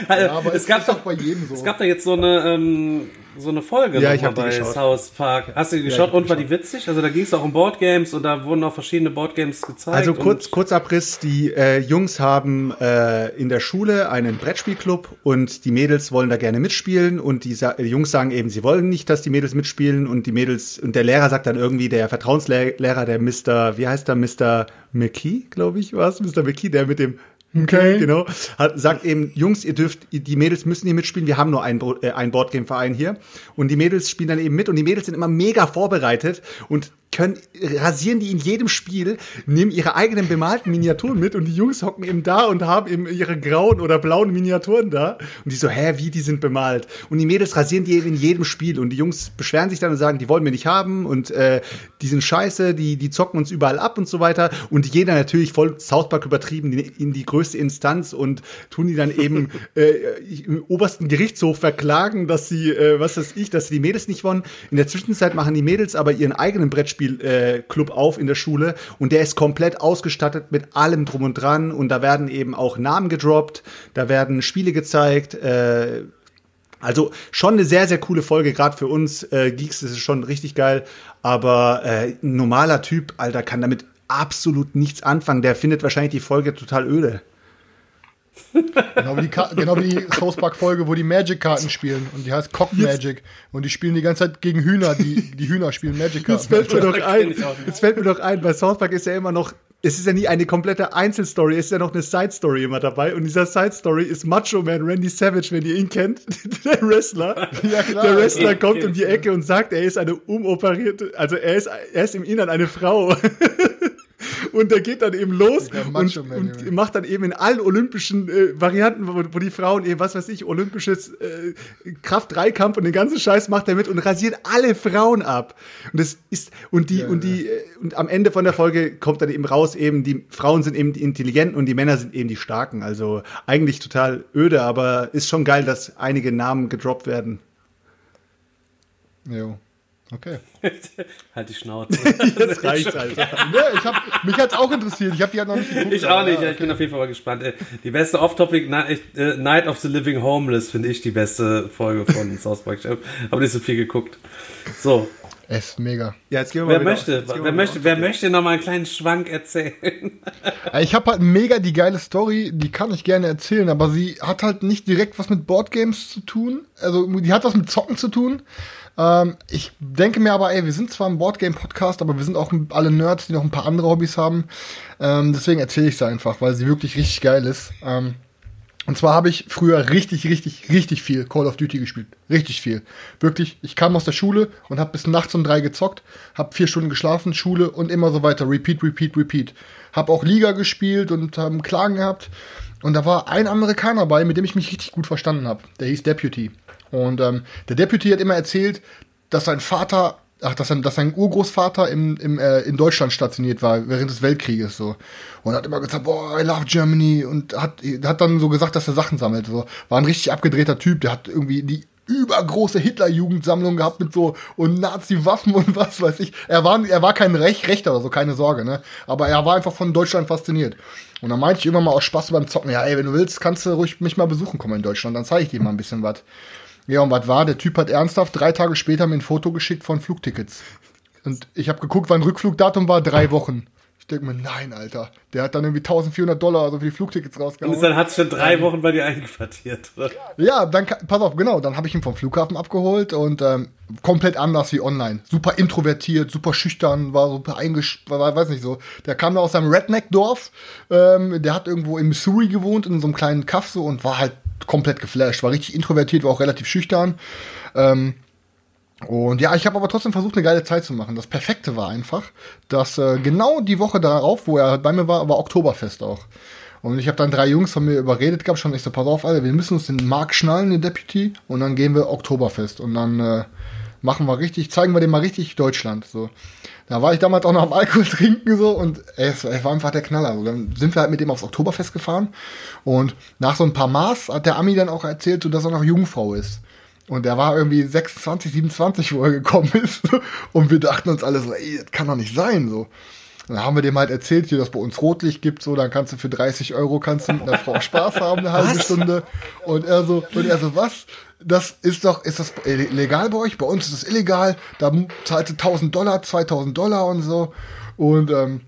Also, aber es es gab doch bei jedem so. Es gab da jetzt so eine, ähm, so eine Folge Ja, ich hab bei. South Park. Hast du die geschaut hab und war die witzig? Also da ging es auch um Boardgames und da wurden auch verschiedene Boardgames gezeigt. Also kurz, Kurzabriss, die äh, Jungs haben äh, in der Schule einen Brettspielclub und die Mädels wollen da gerne mitspielen und die, Sa die Jungs sagen eben, sie wollen nicht, dass die Mädels mitspielen und die Mädels und der Lehrer sagt dann irgendwie, der Vertrauenslehrer, der Mr., wie heißt der, Mr. McKee, glaube ich, was? Mr. McKee, der mit dem Okay. Genau. Hat, sagt eben, Jungs, ihr dürft, die Mädels müssen hier mitspielen. Wir haben nur einen, Bo- äh, einen Boardgame-Verein hier. Und die Mädels spielen dann eben mit. Und die Mädels sind immer mega vorbereitet und können, rasieren die in jedem Spiel, nehmen ihre eigenen bemalten Miniaturen mit und die Jungs hocken eben da und haben eben ihre grauen oder blauen Miniaturen da. Und die so, hä, wie, die sind bemalt. Und die Mädels rasieren die eben in jedem Spiel. Und die Jungs beschweren sich dann und sagen, die wollen wir nicht haben und äh, die sind scheiße, die, die zocken uns überall ab und so weiter. Und jeder natürlich voll South Park übertrieben in, in die größte Instanz und tun die dann eben äh, im obersten Gerichtshof verklagen, dass sie, äh, was weiß ich, dass sie die Mädels nicht wollen. In der Zwischenzeit machen die Mädels aber ihren eigenen Brettspiel äh, Club auf in der Schule und der ist komplett ausgestattet mit allem drum und dran und da werden eben auch Namen gedroppt, da werden Spiele gezeigt, äh, also schon eine sehr, sehr coole Folge, gerade für uns äh, Geeks ist es schon richtig geil. Aber äh, ein normaler Typ, Alter, kann damit absolut nichts anfangen. Der findet wahrscheinlich die Folge total öde. Genau wie die, Ka- genau wie die South Park Folge, wo die Magic-Karten spielen. Und die heißt Cock Magic. Und die spielen die ganze Zeit gegen Hühner. Die, die Hühner spielen Jetzt Magic-Karten. fällt mir doch ein, jetzt fällt mir doch ein, bei South Park ist ja immer noch, es ist ja nie eine komplette Einzelstory, es ist ja noch eine Side-Story immer dabei. Und dieser Side-Story ist Macho Man Randy Savage, wenn ihr ihn kennt, der Wrestler. Ja, klar. Der Wrestler kommt um die Ecke und sagt, er ist eine umoperierte, also er ist, er ist im Innern eine Frau. Und der geht dann eben los und, und macht dann eben in allen olympischen äh, Varianten, wo, wo die Frauen eben, was weiß ich, olympisches äh, Kraft-3-Kampf und den ganzen Scheiß macht er mit und rasiert alle Frauen ab. Und das ist, und die, und die, äh, und am Ende von der Folge kommt dann eben raus, eben, die Frauen sind eben die Intelligenten und die Männer sind eben die Starken. Also eigentlich total öde, aber ist schon geil, dass einige Namen gedroppt werden. Jo. Okay. halt die Schnauze. Jetzt reicht's, Alter. Ja, ich hab, mich hat's auch interessiert. Ich habe die halt noch nicht geguckt. Ich auch nicht, ja, ich bin auf jeden Fall mal gespannt. Äh, Die beste Off-Topic, Night, äh, Night of the Living Homeless, finde ich die beste Folge von South Park. Ich habe nicht so viel geguckt. So, Es ist mega. Ja, jetzt gehen wir wer mal wieder- möchte, jetzt gehen wir wer mal möchte, wer möchte noch mal einen kleinen Schwank erzählen? Äh, Ich habe halt mega die geile Story, die kann ich gerne erzählen, aber sie hat halt nicht direkt was mit Boardgames zu tun. Also die hat was mit Zocken zu tun. Ähm, ich denke mir aber, ey, wir sind zwar ein Boardgame-Podcast, aber wir sind auch alle Nerds, die noch ein paar andere Hobbys haben. Ähm, deswegen erzähle ich sie einfach, weil sie wirklich richtig geil ist. Ähm, und zwar habe ich früher richtig, richtig, richtig viel Call of Duty gespielt. Richtig viel. Wirklich, ich kam aus der Schule und habe bis nachts um drei gezockt, habe vier Stunden geschlafen, Schule und immer so weiter. Repeat, repeat, repeat. Hab auch Liga gespielt und haben Klagen gehabt. Und da war ein Amerikaner bei, mit dem ich mich richtig gut verstanden habe. Der hieß Deputy. Und ähm, der Deputy hat immer erzählt, dass sein Vater, ach, dass sein, dass sein Urgroßvater im, im, äh, in Deutschland stationiert war während des Weltkrieges so. Und hat immer gesagt, boah, I love Germany und hat, hat dann so gesagt, dass er Sachen sammelt. So. War ein richtig abgedrehter Typ, der hat irgendwie die übergroße Hitlerjugendsammlung gehabt mit so und Nazi-Waffen und was weiß ich. Er war, er war kein Rech, Rechter oder so, keine Sorge, ne? Aber er war einfach von Deutschland fasziniert. Und dann meinte ich immer mal aus Spaß beim Zocken, ja, ey, wenn du willst, kannst du ruhig mich mal besuchen kommen in Deutschland, dann zeige ich dir mal ein bisschen was. Ja, und was war? Der Typ hat ernsthaft drei Tage später mir ein Foto geschickt von Flugtickets. Und ich habe geguckt, wann Rückflugdatum war, drei Wochen. Ich denke mir, nein, Alter. Der hat dann irgendwie 1400 Dollar also für die Flugtickets rausgehauen. Und dann hat es schon drei Wochen bei dir eingequartiert. oder? Ja, dann, pass auf, genau, dann habe ich ihn vom Flughafen abgeholt und ähm, komplett anders wie online. Super introvertiert, super schüchtern, war super eingesch... War, weiß nicht so. Der kam da aus seinem Redneck-Dorf, ähm, der hat irgendwo in Missouri gewohnt, in so einem kleinen Kaff so und war halt komplett geflasht. War richtig introvertiert, war auch relativ schüchtern. Ähm, und ja, ich habe aber trotzdem versucht, eine geile Zeit zu machen. Das Perfekte war einfach, dass äh, genau die Woche darauf, wo er bei mir war, war Oktoberfest auch. Und ich habe dann drei Jungs von mir überredet gehabt, schon ich so, pass auf, Alter, wir müssen uns den Mark schnallen, den Deputy, und dann gehen wir Oktoberfest. Und dann äh, machen wir richtig, zeigen wir dem mal richtig Deutschland. So. Da war ich damals auch noch am Alkohol trinken so und ey, es, war einfach der Knaller. So, dann sind wir halt mit dem aufs Oktoberfest gefahren und nach so ein paar Maß hat der Ami dann auch erzählt, so, dass er noch Jungfrau ist. Und der war irgendwie 26, 27, wo er gekommen ist. Und wir dachten uns alle so, ey, das kann doch nicht sein, so. Dann haben wir dem halt erzählt, hier, dass bei uns Rotlicht gibt, so, dann kannst du für 30 Euro kannst du mit einer Frau Spaß haben, eine halbe Stunde. Und er so, und er so, was? Das ist doch, ist das legal bei euch? Bei uns ist es illegal. Da zahlst du 1000 Dollar, 2000 Dollar und so. Und, ähm,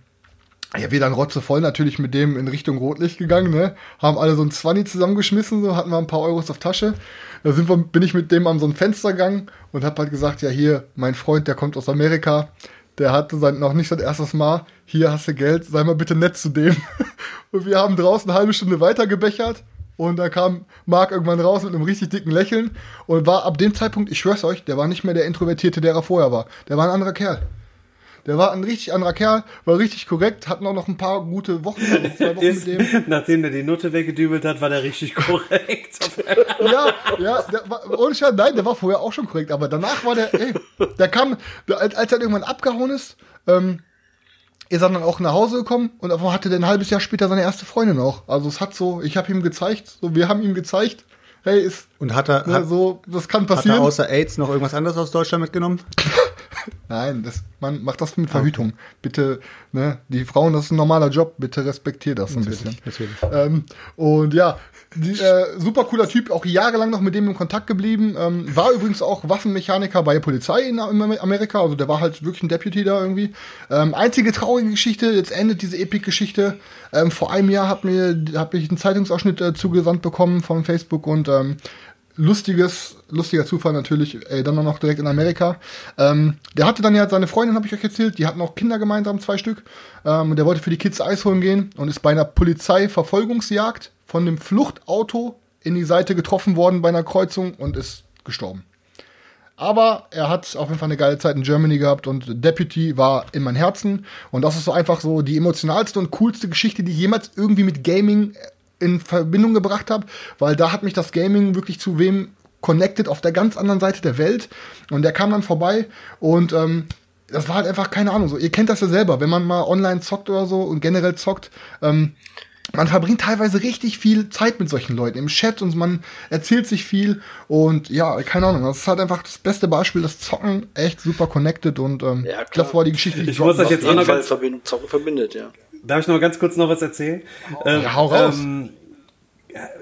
ja, wir dann rotzevoll natürlich mit dem in Richtung Rotlicht gegangen, ne? Haben alle so ein 20 zusammengeschmissen, so hatten wir ein paar Euros auf Tasche. Da sind wir, bin ich mit dem an so ein Fenster gegangen und hab halt gesagt, ja hier, mein Freund, der kommt aus Amerika, der hatte sein, noch nicht sein erstes Mal, hier hast du Geld, sei mal bitte nett zu dem. und wir haben draußen eine halbe Stunde weiter gebechert und da kam Marc irgendwann raus mit einem richtig dicken Lächeln und war ab dem Zeitpunkt, ich schwör's euch, der war nicht mehr der Introvertierte, der er vorher war. Der war ein anderer Kerl. Der war ein richtig anderer Kerl, war richtig korrekt, hatten auch noch ein paar gute Wochen, also zwei Wochen Ist, mit dem. nachdem der die Nutte weggedübelt hat, war der richtig korrekt. Ja, ja, der war, ohne Scheiß, nein, der war vorher auch schon korrekt, aber danach war der, ey, der kam, als, als er irgendwann abgehauen ist, ähm, ist er dann auch nach Hause gekommen und hatte der ein halbes Jahr später seine erste Freundin auch. Also es hat so, ich habe ihm gezeigt, so wir haben ihm gezeigt, hey, ist Und hat er, Ne, hat, so, das kann hat er passieren. außer AIDS noch irgendwas anderes aus Deutschland mitgenommen? Nein, das, man macht das mit Verhütung. Bitte, ne, die Frauen, das ist ein normaler Job, bitte respektiert das ein bisschen. Natürlich. Ähm, und ja, die, äh, super cooler Typ, auch jahrelang noch mit dem in Kontakt geblieben. Ähm, war übrigens auch Waffenmechaniker bei der Polizei in, Amerika, also der war halt wirklich ein Deputy da irgendwie. Ähm, einzige traurige Geschichte, jetzt endet diese Epic-Geschichte. Ähm, vor einem Jahr mir hab ich einen Zeitungsausschnitt äh, zugesandt bekommen von Facebook und ähm, lustiges, lustiger Zufall natürlich, ey, dann noch direkt in Amerika. Ähm, der hatte dann ja seine Freundin, habe ich euch erzählt, die hatten auch Kinder gemeinsam, zwei Stück. Ähm, der wollte für die Kids Eis holen gehen und ist bei einer Polizeiverfolgungsjagd von einem Fluchtauto in die Seite getroffen worden bei einer Kreuzung und ist gestorben. Aber er hat auf jeden Fall eine geile Zeit in Germany gehabt und Deputy war in mein Herzen. Und das ist so einfach so die emotionalste und coolste Geschichte, die ich jemals irgendwie mit Gaming in Verbindung gebracht habe, weil da hat mich das Gaming wirklich zu wem connected auf der ganz anderen Seite der Welt. Und der kam dann vorbei und ähm, das war halt einfach keine Ahnung. So, ihr kennt das ja selber, wenn man mal online zockt oder so und generell zockt. Ähm, man verbringt teilweise richtig viel Zeit mit solchen Leuten im Chat und man erzählt sich viel und ja, keine Ahnung, das ist halt einfach das beste Beispiel, das Zocken echt super connected und ähm, Ja, klar. das war die Geschichte, die Ich muss euch jetzt auch noch ganz, Zocken verbindet, ja. darf ich noch mal ganz kurz noch was erzählen? Ähm, Ja, hau raus. Ähm,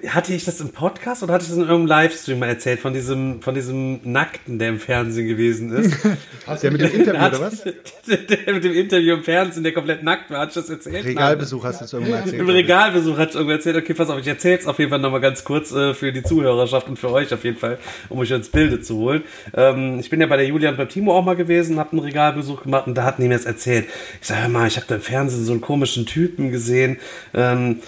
hatte ich das im Podcast oder hatte ich das in irgendeinem Livestream mal erzählt von diesem, von diesem Nackten, der im Fernsehen gewesen ist? Der mit dem Interview, oder was? der mit dem Interview im Fernsehen, der komplett nackt war, hatte ich das erzählt? Regalbesuch hast du jetzt irgendwann erzählt. Im Regalbesuch hat irgendwer erzählt, okay, pass auf, ich erzähle es auf jeden Fall nochmal ganz kurz äh, für die Zuhörerschaft und für euch auf jeden Fall, um euch ins Bilde zu holen. Ähm, ich bin ja bei der Julia und beim Timo auch mal gewesen, hab einen Regalbesuch gemacht und da hatten die mir das erzählt. Ich sag, hör mal, ich habe da im Fernsehen so einen komischen Typen gesehen, ähm,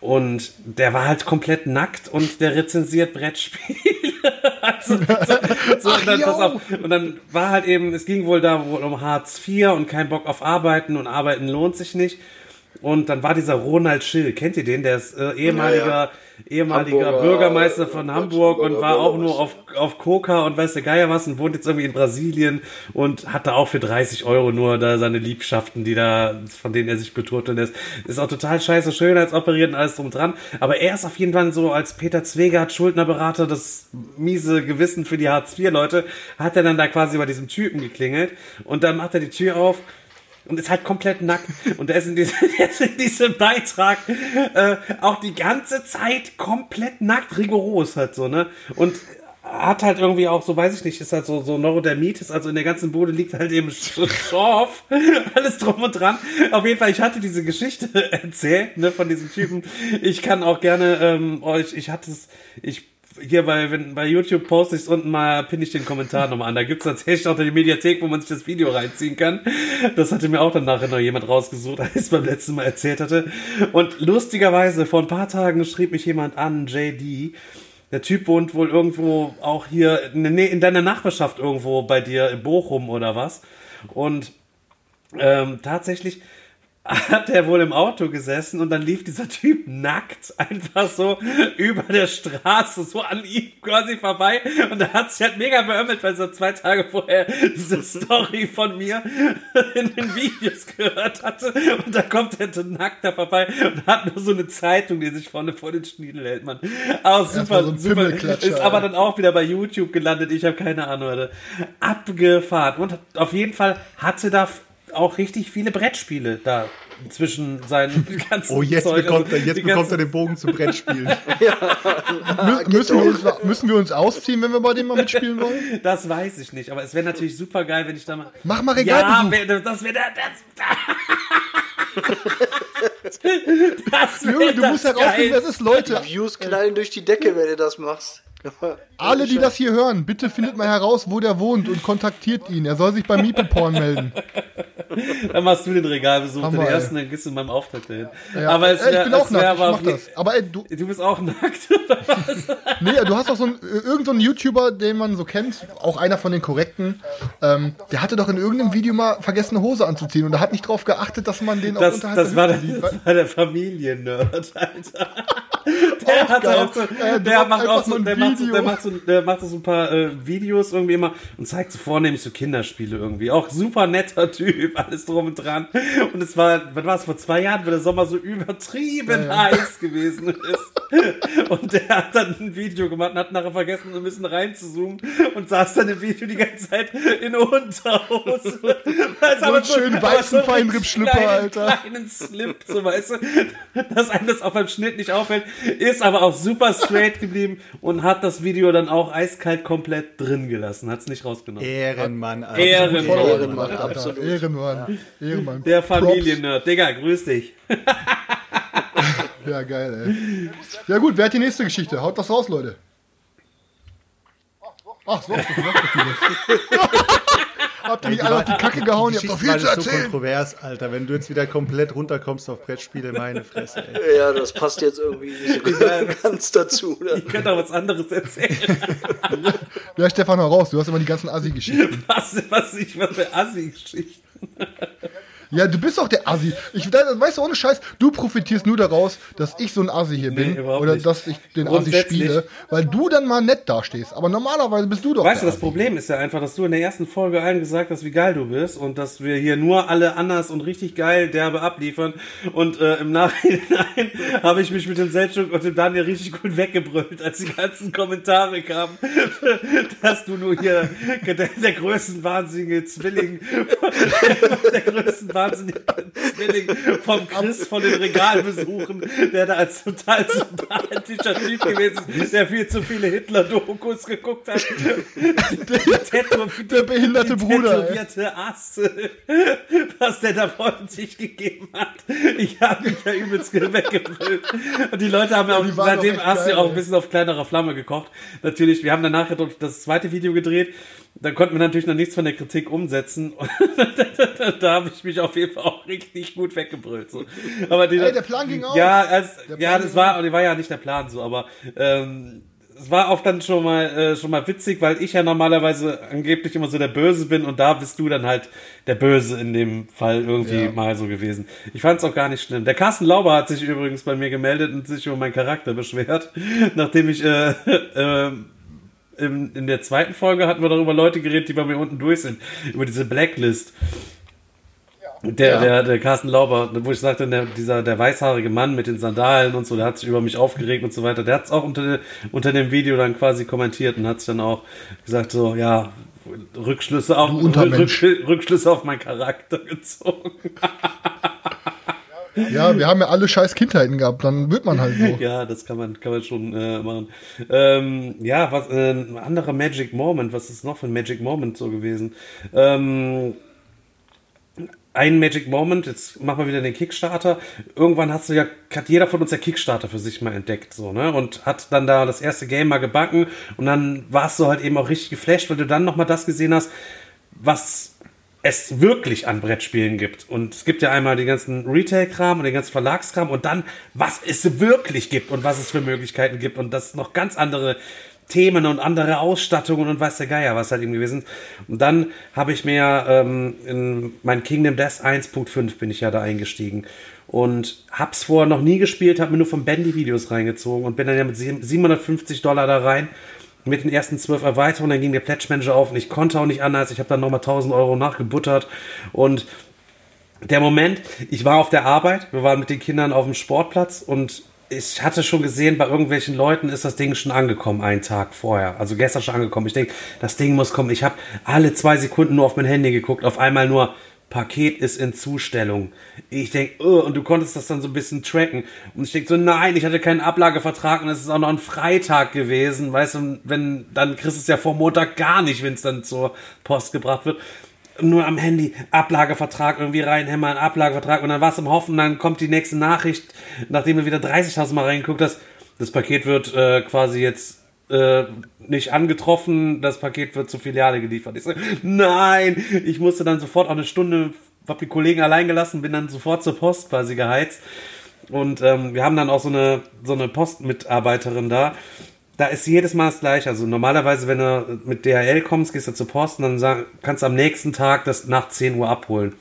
und der war halt komplett nackt und der rezensiert Brettspiele. also, so, so, und, dann, jo. pass auf, und dann war halt eben, es ging wohl da wohl um Hartz IV und kein Bock auf Arbeiten und Arbeiten lohnt sich nicht. Und dann war dieser Ronald Schill, kennt ihr den? Der ist äh, ehemaliger, Ja, ehemaliger Hamburger, Bürgermeister von Hamburg und war auch nur auf, auf Coca und weiß der Geier was und wohnt jetzt irgendwie in Brasilien und hat da auch für 30 Euro nur da seine Liebschaften, die da, von denen er sich beturteln lässt. Ist auch total scheiße, schönheitsoperiert und alles drum dran. Aber er ist auf jeden Fall so als Peter Zwegert, Schuldnerberater, das miese Gewissen für die Hartz-IV-Leute, hat er dann da quasi bei diesem Typen geklingelt und dann macht er die Tür auf und ist halt komplett nackt. Und der ist in, diese, der ist in diesem Beitrag äh, auch die ganze Zeit komplett nackt, rigoros halt so, ne? Und hat halt irgendwie auch, so weiß ich nicht, ist halt so, so Neurodermitis, also in der ganzen Bude liegt halt eben Sch- Schorf, alles drum und dran. Auf jeden Fall, ich hatte diese Geschichte erzählt, ne, von diesem Typen. Ich kann auch gerne ähm, euch, ich hatte es, ich hier bei, wenn, bei YouTube poste ich es unten mal, pinne ich den Kommentar nochmal an. Da gibt's tatsächlich auch die Mediathek, wo man sich das Video reinziehen kann. Das hatte mir auch dann nachher noch jemand rausgesucht, als ich es beim letzten Mal erzählt hatte. Und lustigerweise, vor ein paar Tagen schrieb mich jemand an, JD. Der Typ wohnt wohl irgendwo auch hier der Nä- in deiner Nachbarschaft irgendwo bei dir in Bochum oder was. Und ähm, tatsächlich hat er wohl im Auto gesessen und dann lief dieser Typ nackt einfach so über der Straße so an ihm quasi vorbei. Und er hat sich halt mega beömmelt, weil er so zwei Tage vorher diese Story von mir in den Videos gehört hatte. Und da kommt er so nackt da vorbei und hat nur so eine Zeitung, die sich vorne vor den Schniedel hält, man. Aber super, so super, ist aber dann auch wieder bei YouTube gelandet, ich habe keine Ahnung, Alter. Abgefahren. Und auf jeden Fall hatte da auch richtig viele Brettspiele da zwischen seinen ganzen Oh, jetzt Zeug. bekommt er, Also jetzt die bekommt er den Bogen zum Brettspielen. Mü müssen, wir uns, müssen wir uns ausziehen, wenn wir bei dem mal mitspielen wollen? Das weiß ich nicht, aber es wäre natürlich super geil, wenn ich da mal. Mach mal Ja, Regalbesuch. wär- das wäre das. das wär Junge, du das musst herausfinden, das ist Leute. Views knallen durch die Decke, wenn du das machst. Alle, die das hier hören, bitte findet mal heraus, wo der wohnt und kontaktiert ihn. Er soll sich bei Meeple Porn melden. Dann machst du den Regalbesuch, Hammer, den ey. ersten, dann gehst du in meinem Auftrag dahin. Ja. Aber es Ey, wär, ich bin auch nackt, ich mach das. Aber ey, du, Du bist auch nackt, oder was? nee, du hast doch so einen, äh, irgendeinen so YouTuber, den man so kennt, auch einer von den korrekten, ähm, der hatte doch in irgendeinem Video mal vergessen, eine Hose anzuziehen und er hat nicht drauf geachtet, dass man den auch Das, unterhalb das, der war der, sieht. das war der Familiennerd, Alter. Der, hat auch so, Er der, macht auch so, so ein der, macht so, Video. der, macht so, der macht so ein paar äh, Videos irgendwie immer und zeigt so vornehmlich so Kinderspiele irgendwie. Auch super netter Typ, alles drum und dran. Und es war, wann war es, vor zwei Jahren, wo der Sommer so übertrieben heiß gewesen ist. Und der hat dann ein Video gemacht und hat nachher vergessen, so ein bisschen reinzuzoomen und saß dann im Video die ganze Zeit in Unterhose. Weißt, So einen schönen weißen Feinripp-Schlipper, kleinen, Alter. kleinen Slip, so weißt du, dass einem das auch beim Schnitt nicht auffällt, ist aber auch super straight geblieben und hat das Video dann auch eiskalt komplett drin gelassen, hat es nicht rausgenommen. Ehrenmann, Alter. Ehrenmann. Ehrenmann, Alter, absolut. Ehrenmann. Ehrenmann. Der. Familiennerd. Digga, grüß dich. Ja, geil, ey. Ja gut, wer hat die nächste Geschichte? Haut das raus, Leute. Ach, so, so viel. Habt ihr nicht alle auf die Kacke gehauen? Ihr habt doch viel zu waren so erzählen. kontrovers, Alter. Wenn du jetzt wieder komplett runterkommst auf Brettspiele, meine Fresse, ey. Ja, das passt jetzt irgendwie nicht so ganz dazu. Ne? Ich könnte auch was anderes erzählen. Ja, Stefan, hau raus. Du hast immer die ganzen Assi-Geschichten. Was, was ich, was für Assi-Geschichten. Ja, du bist doch der Assi. Ich, weißt du, ohne Scheiß, du profitierst nur daraus, dass ich so ein Assi hier bin. oder nicht. dass ich den Assi spiele. Weil du dann mal nett dastehst. Aber normalerweise bist du doch Weißt du, das Problem ist ja einfach, dass du in der ersten Folge allen gesagt hast, wie geil du bist und dass wir hier nur alle anders und richtig geil derbe abliefern. Und äh, im Nachhinein habe ich mich mit dem Seltschuk und dem Daniel richtig gut weggebrüllt, als die ganzen Kommentare kamen, dass du nur hier der, der größten wahnsinnige Zwilling, der größten wahnsinnige Zwilling vom Chris von den Regalbesuchen, der da als total sympathischer Typ gewesen ist, der viel zu viele Hitler-Dokus geguckt hat. Der behinderte Bruder. Tätowierte Ass, was der da von sich gegeben hat. Ich habe mich ja übelst weggebrüllt. Und die Leute haben ja auch seitdem Asti geil, auch ein bisschen auf kleinerer Flamme gekocht. Natürlich, wir haben danach ja das zweite Video gedreht. Da konnten wir natürlich noch nichts von der Kritik umsetzen. Und da habe ich mich auf jeden Fall auch richtig gut weggebrüllt. So. Aber die, Ey, der Plan ging auf. Ja, als, ja das war, war ja nicht der Plan so, aber ähm, es war auch dann schon mal äh, schon mal witzig, weil ich ja normalerweise angeblich immer so der Böse bin und da bist du dann halt der Böse in dem Fall irgendwie Ja. mal so gewesen. Ich fand es auch gar nicht schlimm. Der Carsten Lauber hat sich übrigens bei mir gemeldet und sich über meinen Charakter beschwert, nachdem ich äh, äh, in, in der zweiten Folge hatten wir darüber Leute geredet, die bei mir unten durch sind, über diese Blacklist. Der, Ja. der, der Carsten Lauber, wo ich sagte, der, dieser, der weißhaarige Mann mit den Sandalen und so, der hat sich über mich aufgeregt und so weiter. Der hat es auch unter, unter dem Video dann quasi kommentiert und hat sich dann auch gesagt, so, ja, Rückschlüsse auf. Rück, Rückschlüsse auf meinen Charakter gezogen. Ja, wir haben ja alle scheiß Kindheiten gehabt. Dann wird man halt so. Ja, das kann man, kann man schon äh, machen. Ähm, ja, was, äh, ein anderer Magic Moment, was ist noch für ein Magic Moment so gewesen? Ähm, ein Magic Moment, jetzt machen wir wieder den Kickstarter. Irgendwann hast du ja, hat jeder von uns der Kickstarter für sich mal entdeckt, so, ne? Und hat dann da das erste Game mal gebacken und dann warst du halt eben auch richtig geflasht, weil du dann nochmal das gesehen hast, was es wirklich an Brettspielen gibt. Und es gibt ja einmal den ganzen Retail-Kram und den ganzen Verlagskram und dann, was es wirklich gibt und was es für Möglichkeiten gibt und das noch ganz andere Themen und andere Ausstattungen und weiß der Geier, was halt eben gewesen. Und dann habe ich mir ähm, in mein Kingdom Death 1.5 bin ich ja da eingestiegen und hab's vorher noch nie gespielt, habe mir nur von Ben die Videos reingezogen und bin dann ja mit 750 Dollar da rein mit den ersten zwölf Erweiterungen, dann ging der Pledge Manager auf und ich konnte auch nicht anders. Ich habe dann nochmal 1000 Euro nachgebuttert und der Moment, ich war auf der Arbeit, wir waren mit den Kindern auf dem Sportplatz und ich hatte schon gesehen, bei irgendwelchen Leuten ist das Ding schon angekommen, einen Tag vorher. Also gestern schon angekommen. Ich denke, das Ding muss kommen. Ich habe alle zwei Sekunden nur auf mein Handy geguckt, auf einmal nur, Paket ist in Zustellung. Ich denke, oh, und du konntest das dann so ein bisschen tracken. Und ich denke so, nein, ich hatte keinen Ablagevertrag und es ist auch noch ein Freitag gewesen. Weißt du, wenn, dann kriegst du es ja vor Montag gar nicht, wenn es dann zur Post gebracht wird nur am Handy Ablagevertrag irgendwie reinhämmern, Ablagevertrag und dann warst du im Hoffen, dann kommt die nächste Nachricht, nachdem du wieder 30.000 Mal reingeguckt hast, das Paket wird äh, quasi jetzt äh, nicht angetroffen, das Paket wird zur Filiale geliefert. Ich so, nein, ich musste dann sofort auch eine Stunde, hab die Kollegen allein gelassen, bin dann sofort zur Post quasi geheizt und ähm, wir haben dann auch so eine, so eine Postmitarbeiterin da, da ist jedes Mal das gleiche. Also normalerweise, wenn du mit DHL kommst, gehst du zur Post und dann sag, kannst du am nächsten Tag das nach 10 Uhr abholen.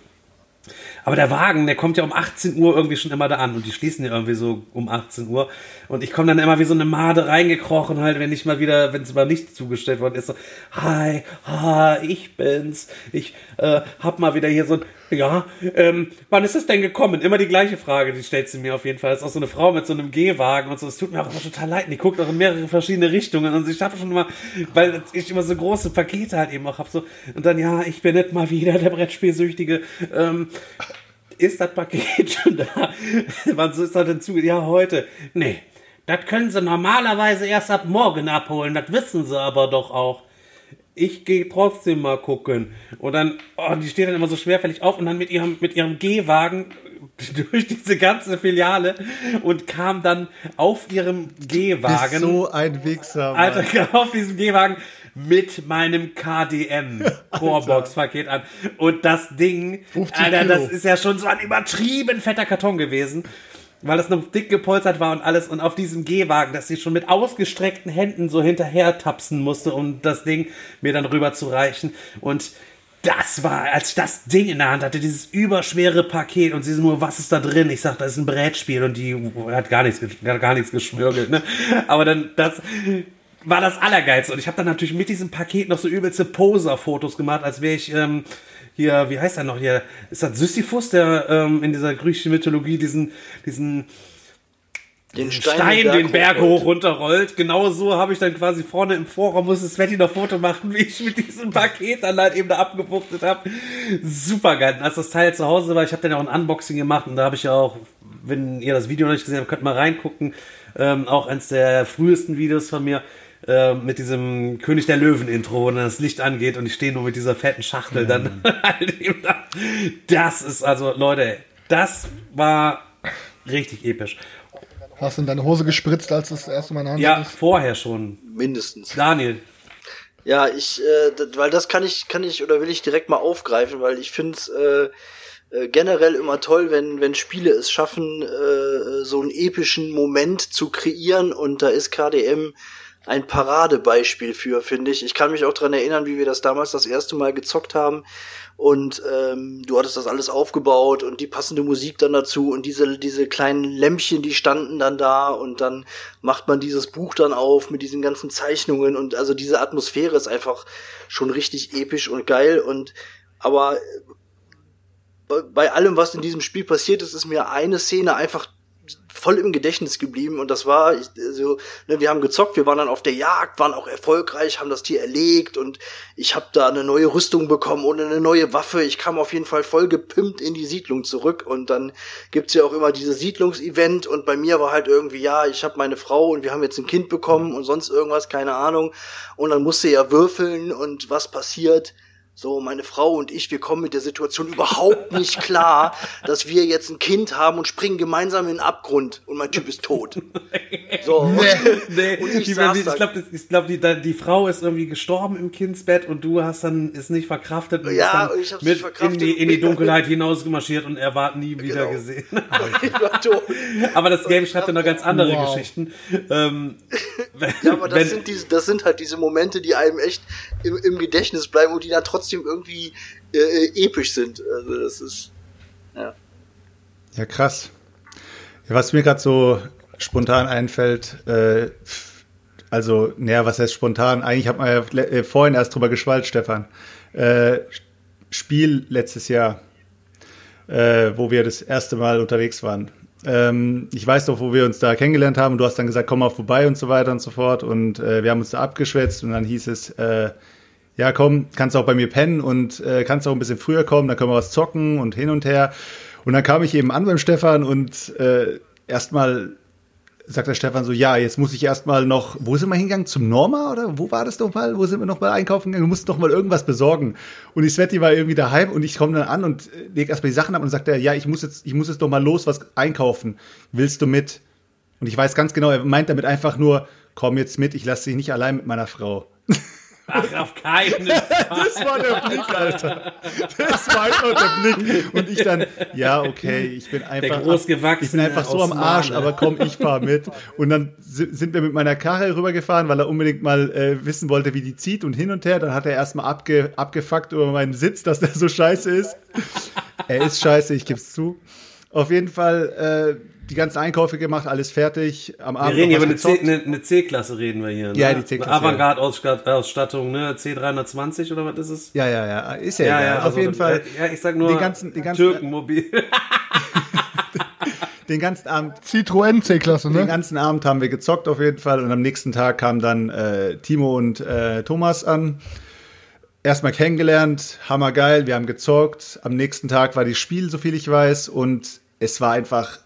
Aber der Wagen, der kommt ja um 18 Uhr irgendwie schon immer da an und die schließen ja irgendwie so um 18 Uhr. Und ich komme dann immer wie so eine Made reingekrochen, halt, wenn ich mal wieder, wenn es mal nicht zugestellt worden ist, so, hi, hi, ich bin's. Ich äh, hab mal wieder hier so ein Ja, ähm, wann ist es denn gekommen? Immer die gleiche Frage, die stellt sie mir auf jeden Fall. Das ist auch so eine Frau mit so einem Gehwagen und so. Es tut mir auch immer total leid. Die guckt auch in mehrere verschiedene Richtungen und sie schafft schon immer, weil ich immer so große Pakete halt eben auch hab so. Und dann, ja, ich bin nicht mal wieder der Brettspielsüchtige. Ähm, ist das Paket schon da? Wann ist das denn zu? Ja, heute. Nee, das können sie normalerweise erst ab morgen abholen. Das wissen sie aber doch auch ich gehe trotzdem mal gucken. Und dann, oh, die steht dann immer so schwerfällig auf und dann mit ihrem, mit ihrem Gehwagen durch diese ganze Filiale und kam dann auf ihrem Gehwagen. so ein Wichser. Mann. Alter, auf diesem Gehwagen mit meinem KDM Vorbox-Paket an. Und das Ding, Alter, Kilo. das ist ja schon so ein übertrieben fetter Karton gewesen weil das noch dick gepolstert war und alles und auf diesem Gehwagen, dass sie schon mit ausgestreckten Händen so hinterher tapsen musste, um das Ding mir dann rüber zu reichen. Und das war, als ich das Ding in der Hand hatte, dieses überschwere Paket und sie so nur, was ist da drin? Ich sag, das ist ein Brettspiel und die hat gar nichts, hat gar nichts geschmürgelt, ne? Aber dann, das war das Allergeilste. Und ich habe dann natürlich mit diesem Paket noch so übelste Poser-Fotos gemacht, als wäre ich, ähm, hier, wie heißt er noch hier? Ist das Sisyphus, der ähm, in dieser griechischen Mythologie diesen, diesen den Stein, Stein den, den Berg hoch runterrollt. Genau so habe ich dann quasi vorne im Vorraum, muss das Sveti noch Foto machen, wie ich mit diesem Paket dann halt eben da abgebuchtet habe. Super geil. Als das Teil zu Hause war, ich habe dann auch ein Unboxing gemacht und da habe ich ja auch, wenn ihr das Video noch nicht gesehen habt, könnt mal reingucken. Ähm, auch eins der frühesten Videos von mir äh, mit diesem König der Löwen-Intro, wenn das Licht angeht und ich stehe nur mit dieser fetten Schachtel, mhm. dann halt eben da. Das ist also, Leute, das war richtig episch. Hast du in deine Hose gespritzt, als das erste Mal in Hand Ja, hattest? vorher schon. Mindestens. Daniel. Ja, ich, äh, weil das kann ich, kann ich oder will ich direkt mal aufgreifen, weil ich finde es äh, äh, generell immer toll, wenn, wenn Spiele es schaffen, äh, so einen epischen Moment zu kreieren und da ist KDM ein Paradebeispiel für, finde ich. Ich kann mich auch dran erinnern, wie wir das damals das erste Mal gezockt haben. Und ähm, du hattest das alles aufgebaut und die passende Musik dann dazu und diese diese kleinen Lämpchen, die standen dann da und dann macht man dieses Buch dann auf mit diesen ganzen Zeichnungen. Und also diese Atmosphäre ist einfach schon richtig episch und geil. Und aber bei allem, was in diesem Spiel passiert ist, ist mir eine Szene einfach voll im Gedächtnis geblieben und das war so, ne, wir haben gezockt, wir waren dann auf der Jagd, waren auch erfolgreich, haben das Tier erlegt und ich habe da eine neue Rüstung bekommen und eine neue Waffe. Ich kam auf jeden Fall voll gepimpt in die Siedlung zurück und dann gibt's ja auch immer dieses Siedlungsevent und bei mir war halt irgendwie, ja, ich habe meine Frau und wir haben jetzt ein Kind bekommen und sonst irgendwas, keine Ahnung und dann musste ja würfeln und was passiert so, meine Frau und ich, wir kommen mit der Situation überhaupt nicht klar, dass wir jetzt ein Kind haben und springen gemeinsam in den Abgrund und mein Typ ist tot. So. Nee, nee. Und ich, ich glaube, glaub, die, die Frau ist irgendwie gestorben im Kindsbett und du hast dann es nicht verkraftet und ja, ich hab's mit nicht verkraftet. in die, in die Dunkelheit hinausgemarschiert und er war nie wieder genau. gesehen. aber das Game schreibt ja noch ganz andere wow. Geschichten. Ähm, ja, aber das, wenn, sind diese, das sind halt diese Momente, die einem echt im, im Gedächtnis bleiben und die dann trotzdem trotzdem irgendwie äh, äh, episch sind. Also das ist ja. Ja, krass. Was mir gerade so spontan einfällt, äh, also, naja, was heißt spontan? Eigentlich hat man ja äh, vorhin erst drüber geschwallt, Stefan. Äh, Spiel letztes Jahr, äh, wo wir das erste Mal unterwegs waren. Ähm, ich weiß doch, wo wir uns da kennengelernt haben. Du hast dann gesagt, komm mal vorbei und so weiter und so fort. Und äh, wir haben uns da abgeschwätzt und dann hieß es, äh, ja komm, kannst auch bei mir pennen und äh, kannst auch ein bisschen früher kommen, dann können wir was zocken und hin und her. Und dann kam ich eben an beim Stefan und äh, erstmal sagt der Stefan so, ja, jetzt muss ich erstmal noch, wo sind wir hingegangen? Zum Norma oder wo war das doch mal? Wo sind wir noch mal einkaufen gegangen? Du musst doch mal irgendwas besorgen. Und die Sveti war irgendwie daheim und ich komme dann an und leg erstmal die Sachen ab und sagt er, ja, ich muss jetzt, ich muss jetzt doch mal los was einkaufen. Willst du mit? Und ich weiß ganz genau, er meint damit einfach nur, komm jetzt mit, ich lasse dich nicht allein mit meiner Frau. Ach, auf keinen Fall. Das war der Blick, Alter. Das war einfach der Blick. Und ich dann, ja, okay, ich bin einfach, ich bin einfach so am Arsch, aber komm, ich fahr mit. Und dann sind wir mit meiner Karre rübergefahren, weil er unbedingt mal äh, wissen wollte, wie die zieht und hin und her. Dann hat er erstmal abge, abgefuckt über meinen Sitz, dass der so scheiße ist. er ist scheiße, ich geb's zu. Auf jeden Fall äh, die ganzen Einkäufe gemacht, alles fertig. Am Wir Abend reden hier über eine C-Klasse, reden wir hier. Ne? Ja, die C-Klasse, Avantgarde-Ausstattung, ne? C320 oder was ist es? Ja, ja, ja, ist ja, egal. Auf also, jeden Fall. Ja, ich sag nur den ganzen, den ganzen, Türkenmobil. den ganzen Abend Citroën C-Klasse, Den ne? ganzen Abend haben wir gezockt auf jeden Fall und am nächsten Tag kamen dann äh, Timo und äh, Thomas an. Erstmal kennengelernt, hammergeil, wir haben gezockt. Am nächsten Tag war das Spiel, so viel ich weiß, und es war einfach,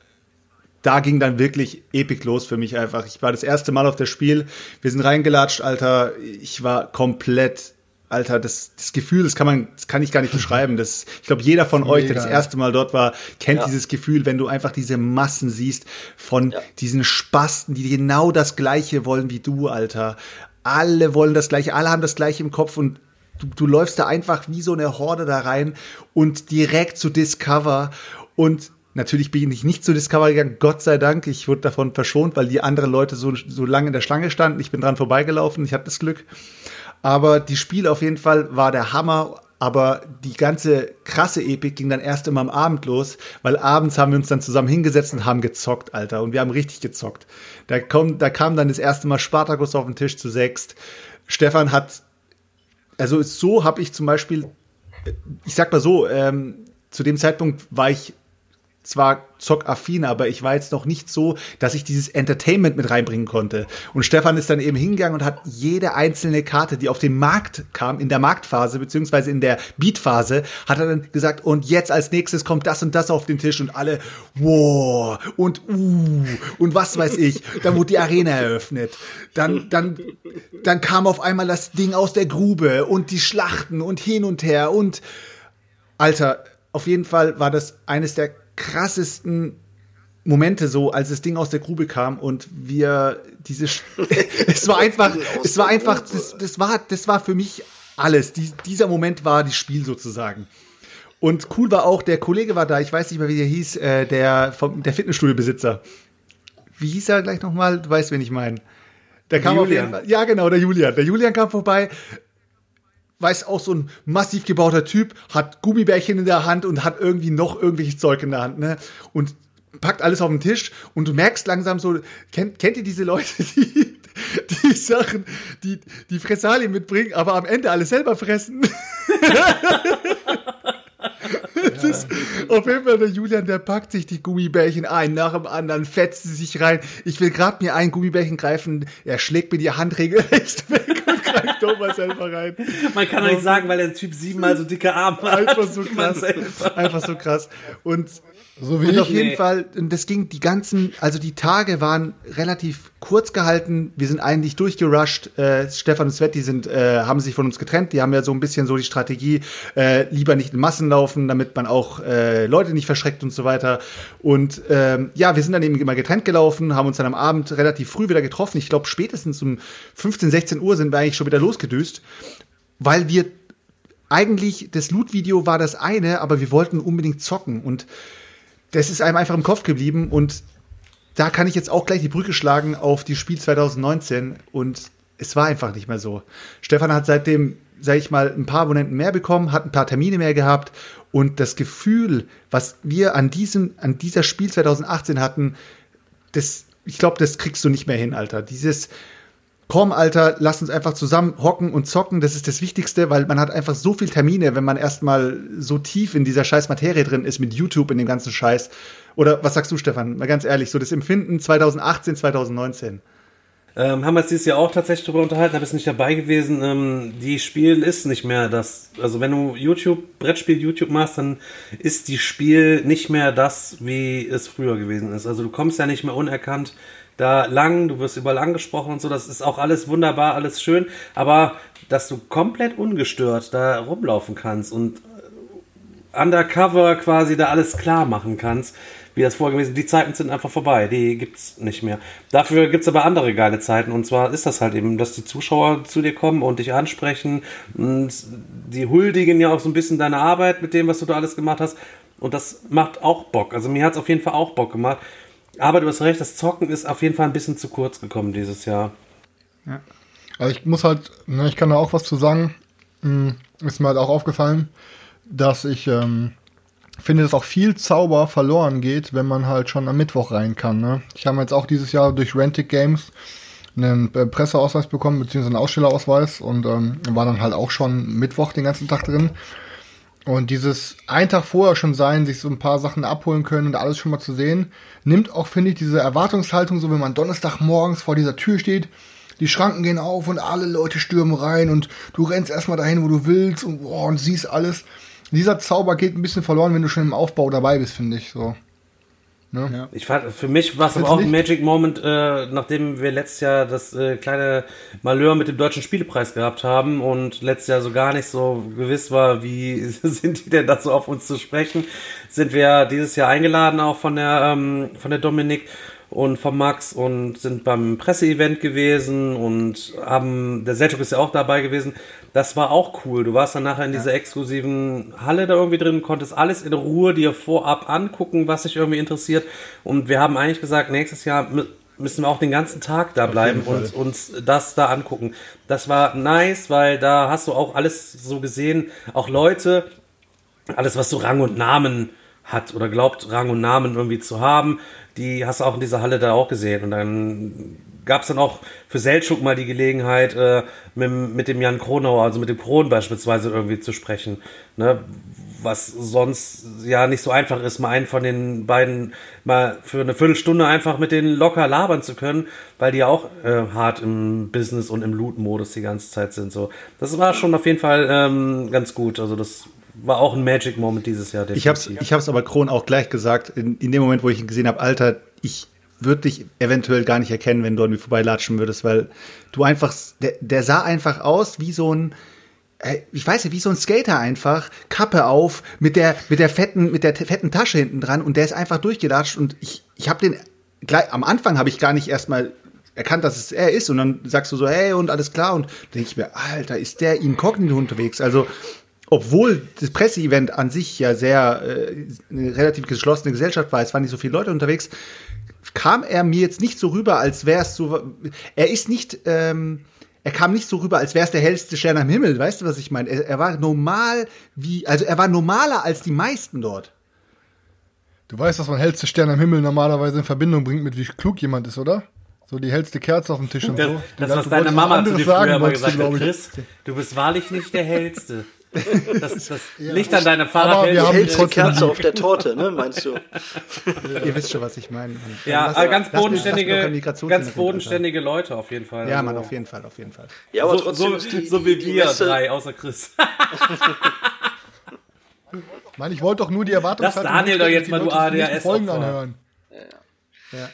da ging dann wirklich epic los für mich einfach. Ich war das erste Mal auf das Spiel, wir sind reingelatscht, Alter, ich war komplett, Alter, das, das Gefühl, das kann man, das kann ich gar nicht beschreiben. Das, ich glaube, jeder von euch, der das Mega. erste Mal dort war, kennt Ja. dieses Gefühl, wenn du einfach diese Massen siehst von Ja. diesen Spasten, die genau das Gleiche wollen wie du, Alter. Alle wollen das Gleiche, alle haben das Gleiche im Kopf und du, du läufst da einfach wie so eine Horde da rein und direkt zu Discover und Natürlich bin ich nicht zu Discover gegangen, Gott sei Dank. Ich wurde davon verschont, weil die anderen Leute so, so lange in der Schlange standen. Ich bin dran vorbeigelaufen, ich hatte das Glück. Aber die Spiele auf jeden Fall war der Hammer. Aber die ganze krasse Epik ging dann erst immer am Abend los, weil abends haben wir uns dann zusammen hingesetzt und haben gezockt, Alter. Und wir haben richtig gezockt. Da, kommt, da kam dann das erste Mal Spartacus auf den Tisch zu sechst. Stefan hat, also so habe ich zum Beispiel, ich sag mal so, ähm, zu dem Zeitpunkt war ich zwar zockaffin, aber ich war jetzt noch nicht so, dass ich dieses Entertainment mit reinbringen konnte. Und Stefan ist dann eben hingegangen und hat jede einzelne Karte, die auf den Markt kam, in der Marktphase, beziehungsweise in der Beatphase, hat er dann gesagt, und jetzt als nächstes kommt das und das auf den Tisch und alle, wow, und uh, und was weiß ich. Dann wurde die Arena eröffnet. Dann, dann, dann kam auf einmal das Ding aus der Grube und die Schlachten und hin und her und Alter, auf jeden Fall war das eines der krassesten Momente so, als das Ding aus der Grube kam und wir diese, es war einfach, es war einfach, das, das war, das war für mich alles. Dies, dieser Moment war das Spiel sozusagen. Und cool war auch, der Kollege war da, ich weiß nicht mehr, wie der hieß, äh, der, vom, der Fitnessstudio-Besitzer. Wie hieß er gleich nochmal? Du weißt, wen ich meine. Der kam auf Julian. jeden Fall. Ja, genau, der Julian. Der Julian kam vorbei, weiß auch so ein massiv gebauter Typ, hat Gummibärchen in der Hand und hat irgendwie noch irgendwelches Zeug in der Hand, ne? Und packt alles auf den Tisch und du merkst langsam so, kennt, kennt ihr diese Leute, die, die Sachen, die, die Fressalien mitbringen, aber am Ende alles selber fressen? Ist auf jeden Fall der Julian, der packt sich die Gummibärchen ein nach dem anderen, fetzt sie sich rein. Ich will gerade mir ein Gummibärchen greifen, er schlägt mir die Hand regelrecht weg und greift Thomas selber rein. Man kann doch nicht sagen, weil der Typ siebenmal so dicke Arme hat. Einfach so krass. Einfach so krass. Und So wie und ich. auf jeden Nee. Fall, das ging die ganzen, also die Tage waren relativ kurz gehalten. Wir sind eigentlich durchgerusht. Äh, Stefan und Sveti sind, äh, haben sich von uns getrennt. Die haben ja so ein bisschen so die Strategie, äh, lieber nicht in Massen laufen, damit man auch äh, Leute nicht verschreckt und so weiter. Und ähm, ja, wir sind dann eben immer getrennt gelaufen, haben uns dann am Abend relativ früh wieder getroffen. Ich glaube, spätestens um 15, 16 Uhr sind wir eigentlich schon wieder losgedüst, weil wir eigentlich, das Loot-Video war das eine, aber wir wollten unbedingt zocken und das ist einem einfach im Kopf geblieben und da kann ich jetzt auch gleich die Brücke schlagen auf die Spiel 2019 und es war einfach nicht mehr so. Stefan hat seitdem, sag ich mal, ein paar Abonnenten mehr bekommen, hat ein paar Termine mehr gehabt und das Gefühl, was wir an diesem, an dieser Spiel 2018 hatten, das, ich glaube, das kriegst du nicht mehr hin, Alter. Dieses, komm, Alter, lass uns einfach zusammen hocken und zocken. Das ist das Wichtigste, weil man hat einfach so viel Termine, wenn man erstmal so tief in dieser scheiß Materie drin ist mit YouTube in dem ganzen Scheiß. Oder was sagst du, Stefan? Mal ganz ehrlich, so das Empfinden 2018, 2019. Ähm, haben wir uns dieses Jahr auch tatsächlich darüber unterhalten, da bist nicht dabei gewesen. Ähm, die Spiel ist nicht mehr das. Also wenn du YouTube, Brettspiel YouTube machst, dann ist die Spiel nicht mehr das, wie es früher gewesen ist. Also du kommst ja nicht mehr unerkannt da lang, du wirst überall angesprochen und so, das ist auch alles wunderbar, alles schön, aber dass du komplett ungestört da rumlaufen kannst und undercover quasi da alles klar machen kannst, wie das vorher gewesen. Die Zeiten sind einfach vorbei, die gibt's nicht mehr. Dafür gibt's aber andere geile Zeiten und zwar ist das halt eben, dass die Zuschauer zu dir kommen und dich ansprechen und die huldigen ja auch so ein bisschen deine Arbeit mit dem, was du da alles gemacht hast und das macht auch Bock. Also mir hat's auf jeden Fall auch Bock gemacht. Aber du hast recht, das Zocken ist auf jeden Fall ein bisschen zu kurz gekommen dieses Jahr. Also ich muss halt, ne, ich kann da auch was zu sagen. Hm, Ist mir halt auch aufgefallen, dass ich ähm, finde, dass auch viel Zauber verloren geht, wenn man halt schon am Mittwoch rein kann. Ne? Ich habe jetzt auch dieses Jahr durch Rentic Games einen äh, Presseausweis bekommen, beziehungsweise einen Ausstellerausweis und ähm, war dann halt auch schon Mittwoch den ganzen Tag drin. Und dieses einen Tag vorher schon sein, sich so ein paar Sachen abholen können und alles schon mal zu sehen, nimmt auch, finde ich, diese Erwartungshaltung, so wenn man Donnerstag morgens vor dieser Tür steht, die Schranken gehen auf und alle Leute stürmen rein und du rennst erstmal dahin, wo du willst und, oh, und siehst alles. Dieser Zauber geht ein bisschen verloren, wenn du schon im Aufbau dabei bist, finde ich so. Ne? Ja. Ich fand, für mich war es aber auch ein Magic Moment, äh, nachdem wir letztes Jahr das äh, kleine Malheur mit dem Deutschen Spielepreis gehabt haben und letztes Jahr so gar nicht so gewiss war, wie sind die denn dazu auf uns zu sprechen, sind wir dieses Jahr eingeladen auch von der, ähm, von der Dominik und vom Max und sind beim Presseevent gewesen und haben, der Selchuk ist ja auch dabei gewesen. Das war auch cool. Du warst dann nachher in dieser exklusiven Halle da irgendwie drin, konntest alles in Ruhe dir vorab angucken, was dich irgendwie interessiert. Und wir haben eigentlich gesagt, nächstes Jahr müssen wir auch den ganzen Tag da bleiben und uns das da angucken. Das war nice, weil da hast du auch alles so gesehen, auch Leute, alles was so Rang und Namen hat oder glaubt, Rang und Namen irgendwie zu haben die hast du auch in dieser Halle da auch gesehen. Und dann gab es dann auch für Seltschuk mal die Gelegenheit, äh, mit, mit dem Jan Kronauer, also mit dem Kron beispielsweise irgendwie zu sprechen. Ne? Was sonst ja nicht so einfach ist, mal einen von den beiden mal für eine Viertelstunde einfach mit denen locker labern zu können, weil die ja auch äh, hart im Business und im Loot-Modus die ganze Zeit sind. So, das war schon auf jeden Fall ähm, ganz gut. Also das war auch ein Magic Moment dieses Jahr. Definitiv. Ich hab's, ich hab's aber Kron auch gleich gesagt, in, in dem Moment, wo ich ihn gesehen habe, Alter, ich würde dich eventuell gar nicht erkennen, wenn du an mir vorbeilatschen würdest, weil du einfach, der, der sah einfach aus wie so ein, äh, ich weiß nicht, wie so ein Skater einfach, Kappe auf, mit der, mit der fetten, mit der fetten Tasche hinten dran und der ist einfach durchgelatscht und ich, ich habe den, gleich, am Anfang habe ich gar nicht erstmal erkannt, dass es er ist und dann sagst du so, hey und alles klar und denke ich mir, Alter, ist der inkognito unterwegs? Also obwohl das Presseevent an sich ja sehr äh, eine relativ geschlossene Gesellschaft war, es waren nicht so viele Leute unterwegs, kam er mir jetzt nicht so rüber, als wäre es so. Er ist nicht. Ähm, er kam nicht so rüber, als wäre es der hellste Stern am Himmel. Weißt du, was ich meine? Er, er, war normal wie, also er war normaler als die meisten dort. Du weißt, dass man hellste Stern am Himmel normalerweise in Verbindung bringt mit wie klug jemand ist, oder? So die hellste Kerze auf dem Tisch und das, so. Das, was deine Mama zu dir früher immer gesagt hat, Chris, du bist wahrlich nicht der hellste. Das, das ja, Licht an deiner Fahrrad. Wir haben die Kerze auf der Torte, ne, meinst du? Ihr wisst schon, was ich meine. Ja, lass, ganz bodenständige, ganz bodenständige Leute auf jeden Fall. Ja, also. man, auf jeden Fall, auf jeden Fall. Ja, aber so, trotzdem so, die, so wie wir Messe drei, außer Chris. ich meine, ich wollte doch nur die Erwartungshaltung... Lass Daniel doch jetzt mal, du ADHS Folgen anhören. Ja. ja.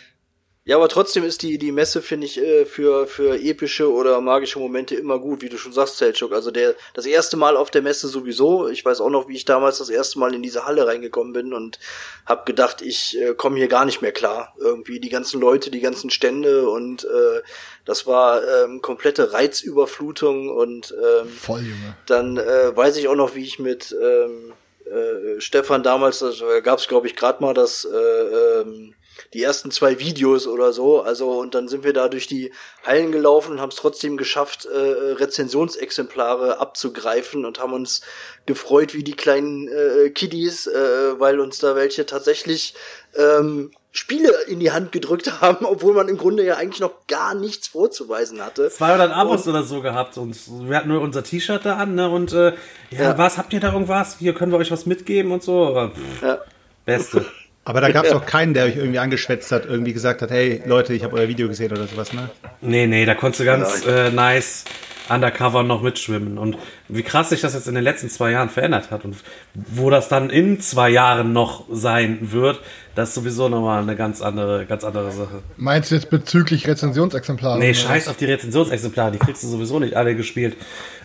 Ja, aber trotzdem ist die, die Messe, finde ich, äh, für, für epische oder magische Momente immer gut, wie du schon sagst, Selchuk. Also der, das erste Mal auf der Messe sowieso. Ich weiß auch noch, wie ich damals das erste Mal in diese Halle reingekommen bin und hab gedacht, ich äh, komme hier gar nicht mehr klar. Irgendwie die ganzen Leute, die ganzen Stände und äh, das war ähm, komplette Reizüberflutung und ähm, Voll, Junge. dann äh, weiß ich auch noch, wie ich mit ähm, äh, Stefan damals, da also, gab es, glaube ich, gerade mal das äh, ähm, die ersten zwei Videos oder so. Also, und dann sind wir da durch die Hallen gelaufen und haben es trotzdem geschafft, äh, Rezensionsexemplare abzugreifen und haben uns gefreut wie die kleinen äh, Kiddies, äh, weil uns da welche tatsächlich ähm, Spiele in die Hand gedrückt haben, obwohl man im Grunde ja eigentlich noch gar nichts vorzuweisen hatte. 200 Abos und, oder so gehabt und wir hatten nur unser T-Shirt da an, ne? Und äh, ja, ja, was habt ihr da irgendwas? Hier können wir euch was mitgeben und so. Aber, pff, ja. Beste. Aber da gab es auch keinen, der euch irgendwie angeschwätzt hat, irgendwie gesagt hat, hey Leute, ich habe euer Video gesehen oder sowas, ne? Nee, nee, da konntest du ganz äh, nice undercover noch mitschwimmen. Und wie krass sich das jetzt in den letzten zwei Jahren verändert hat und wo das dann in zwei Jahren noch sein wird, das ist sowieso nochmal eine ganz andere, ganz andere Sache. Meinst du jetzt bezüglich Rezensionsexemplare? Nee, scheiß auf die Rezensionsexemplare, die kriegst du sowieso nicht alle gespielt.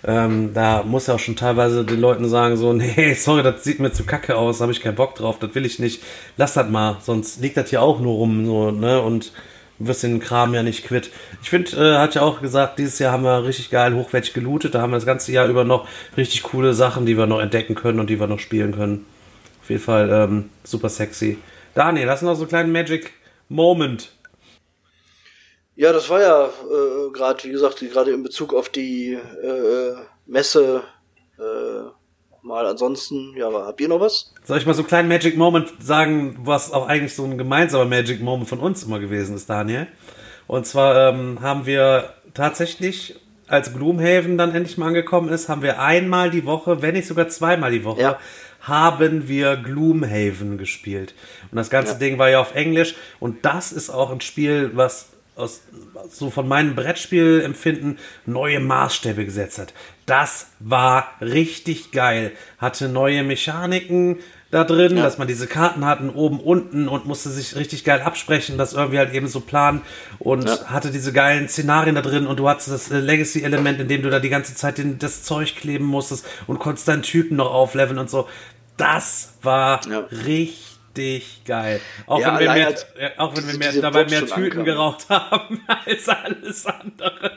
Ähm, da muss ja auch schon teilweise den Leuten sagen, so, nee, sorry, das sieht mir zu kacke aus, da habe ich keinen Bock drauf, das will ich nicht. Lass das mal, sonst liegt das hier auch nur rum, so, ne, und wirst den Kram ja nicht quitt. Ich finde, äh, hat ja auch gesagt, dieses Jahr haben wir richtig geil hochwertig gelootet, da haben wir das ganze Jahr über noch richtig coole Sachen, die wir noch entdecken können und die wir noch spielen können. Auf jeden Fall ähm, super sexy. Daniel, hast du noch so einen kleinen Magic Moment? Ja, das war ja äh, gerade, wie gesagt, gerade in Bezug auf die äh, Messe, äh, mal ansonsten, ja, habt ihr noch was? Soll ich mal so einen kleinen Magic Moment sagen, was auch eigentlich so ein gemeinsamer Magic Moment von uns immer gewesen ist, Daniel? Und zwar ähm, haben wir tatsächlich, als Gloomhaven dann endlich mal angekommen ist, haben wir einmal die Woche, wenn nicht sogar zweimal die Woche, Ja. Haben wir Gloomhaven gespielt. Und das ganze Ja. Ding war ja auf Englisch. Und das ist auch ein Spiel, was aus, so von meinem Brettspielempfinden neue Maßstäbe gesetzt hat. Das war richtig geil. Hatte neue Mechaniken da drin, Ja. dass man diese Karten hatten, oben, unten und musste sich richtig geil absprechen, das irgendwie halt eben so planen und Ja. hatte diese geilen Szenarien da drin und du hattest das äh, Legacy-Element, in dem du da die ganze Zeit den, das Zeug kleben musstest und konntest deinen Typen noch aufleveln und so. Das war Ja. richtig geil. Auch Ja, wenn wir mehr, äh, auch wenn wir diese- mehr, diese dabei mehr Tüten ankam. geraucht haben als alles andere.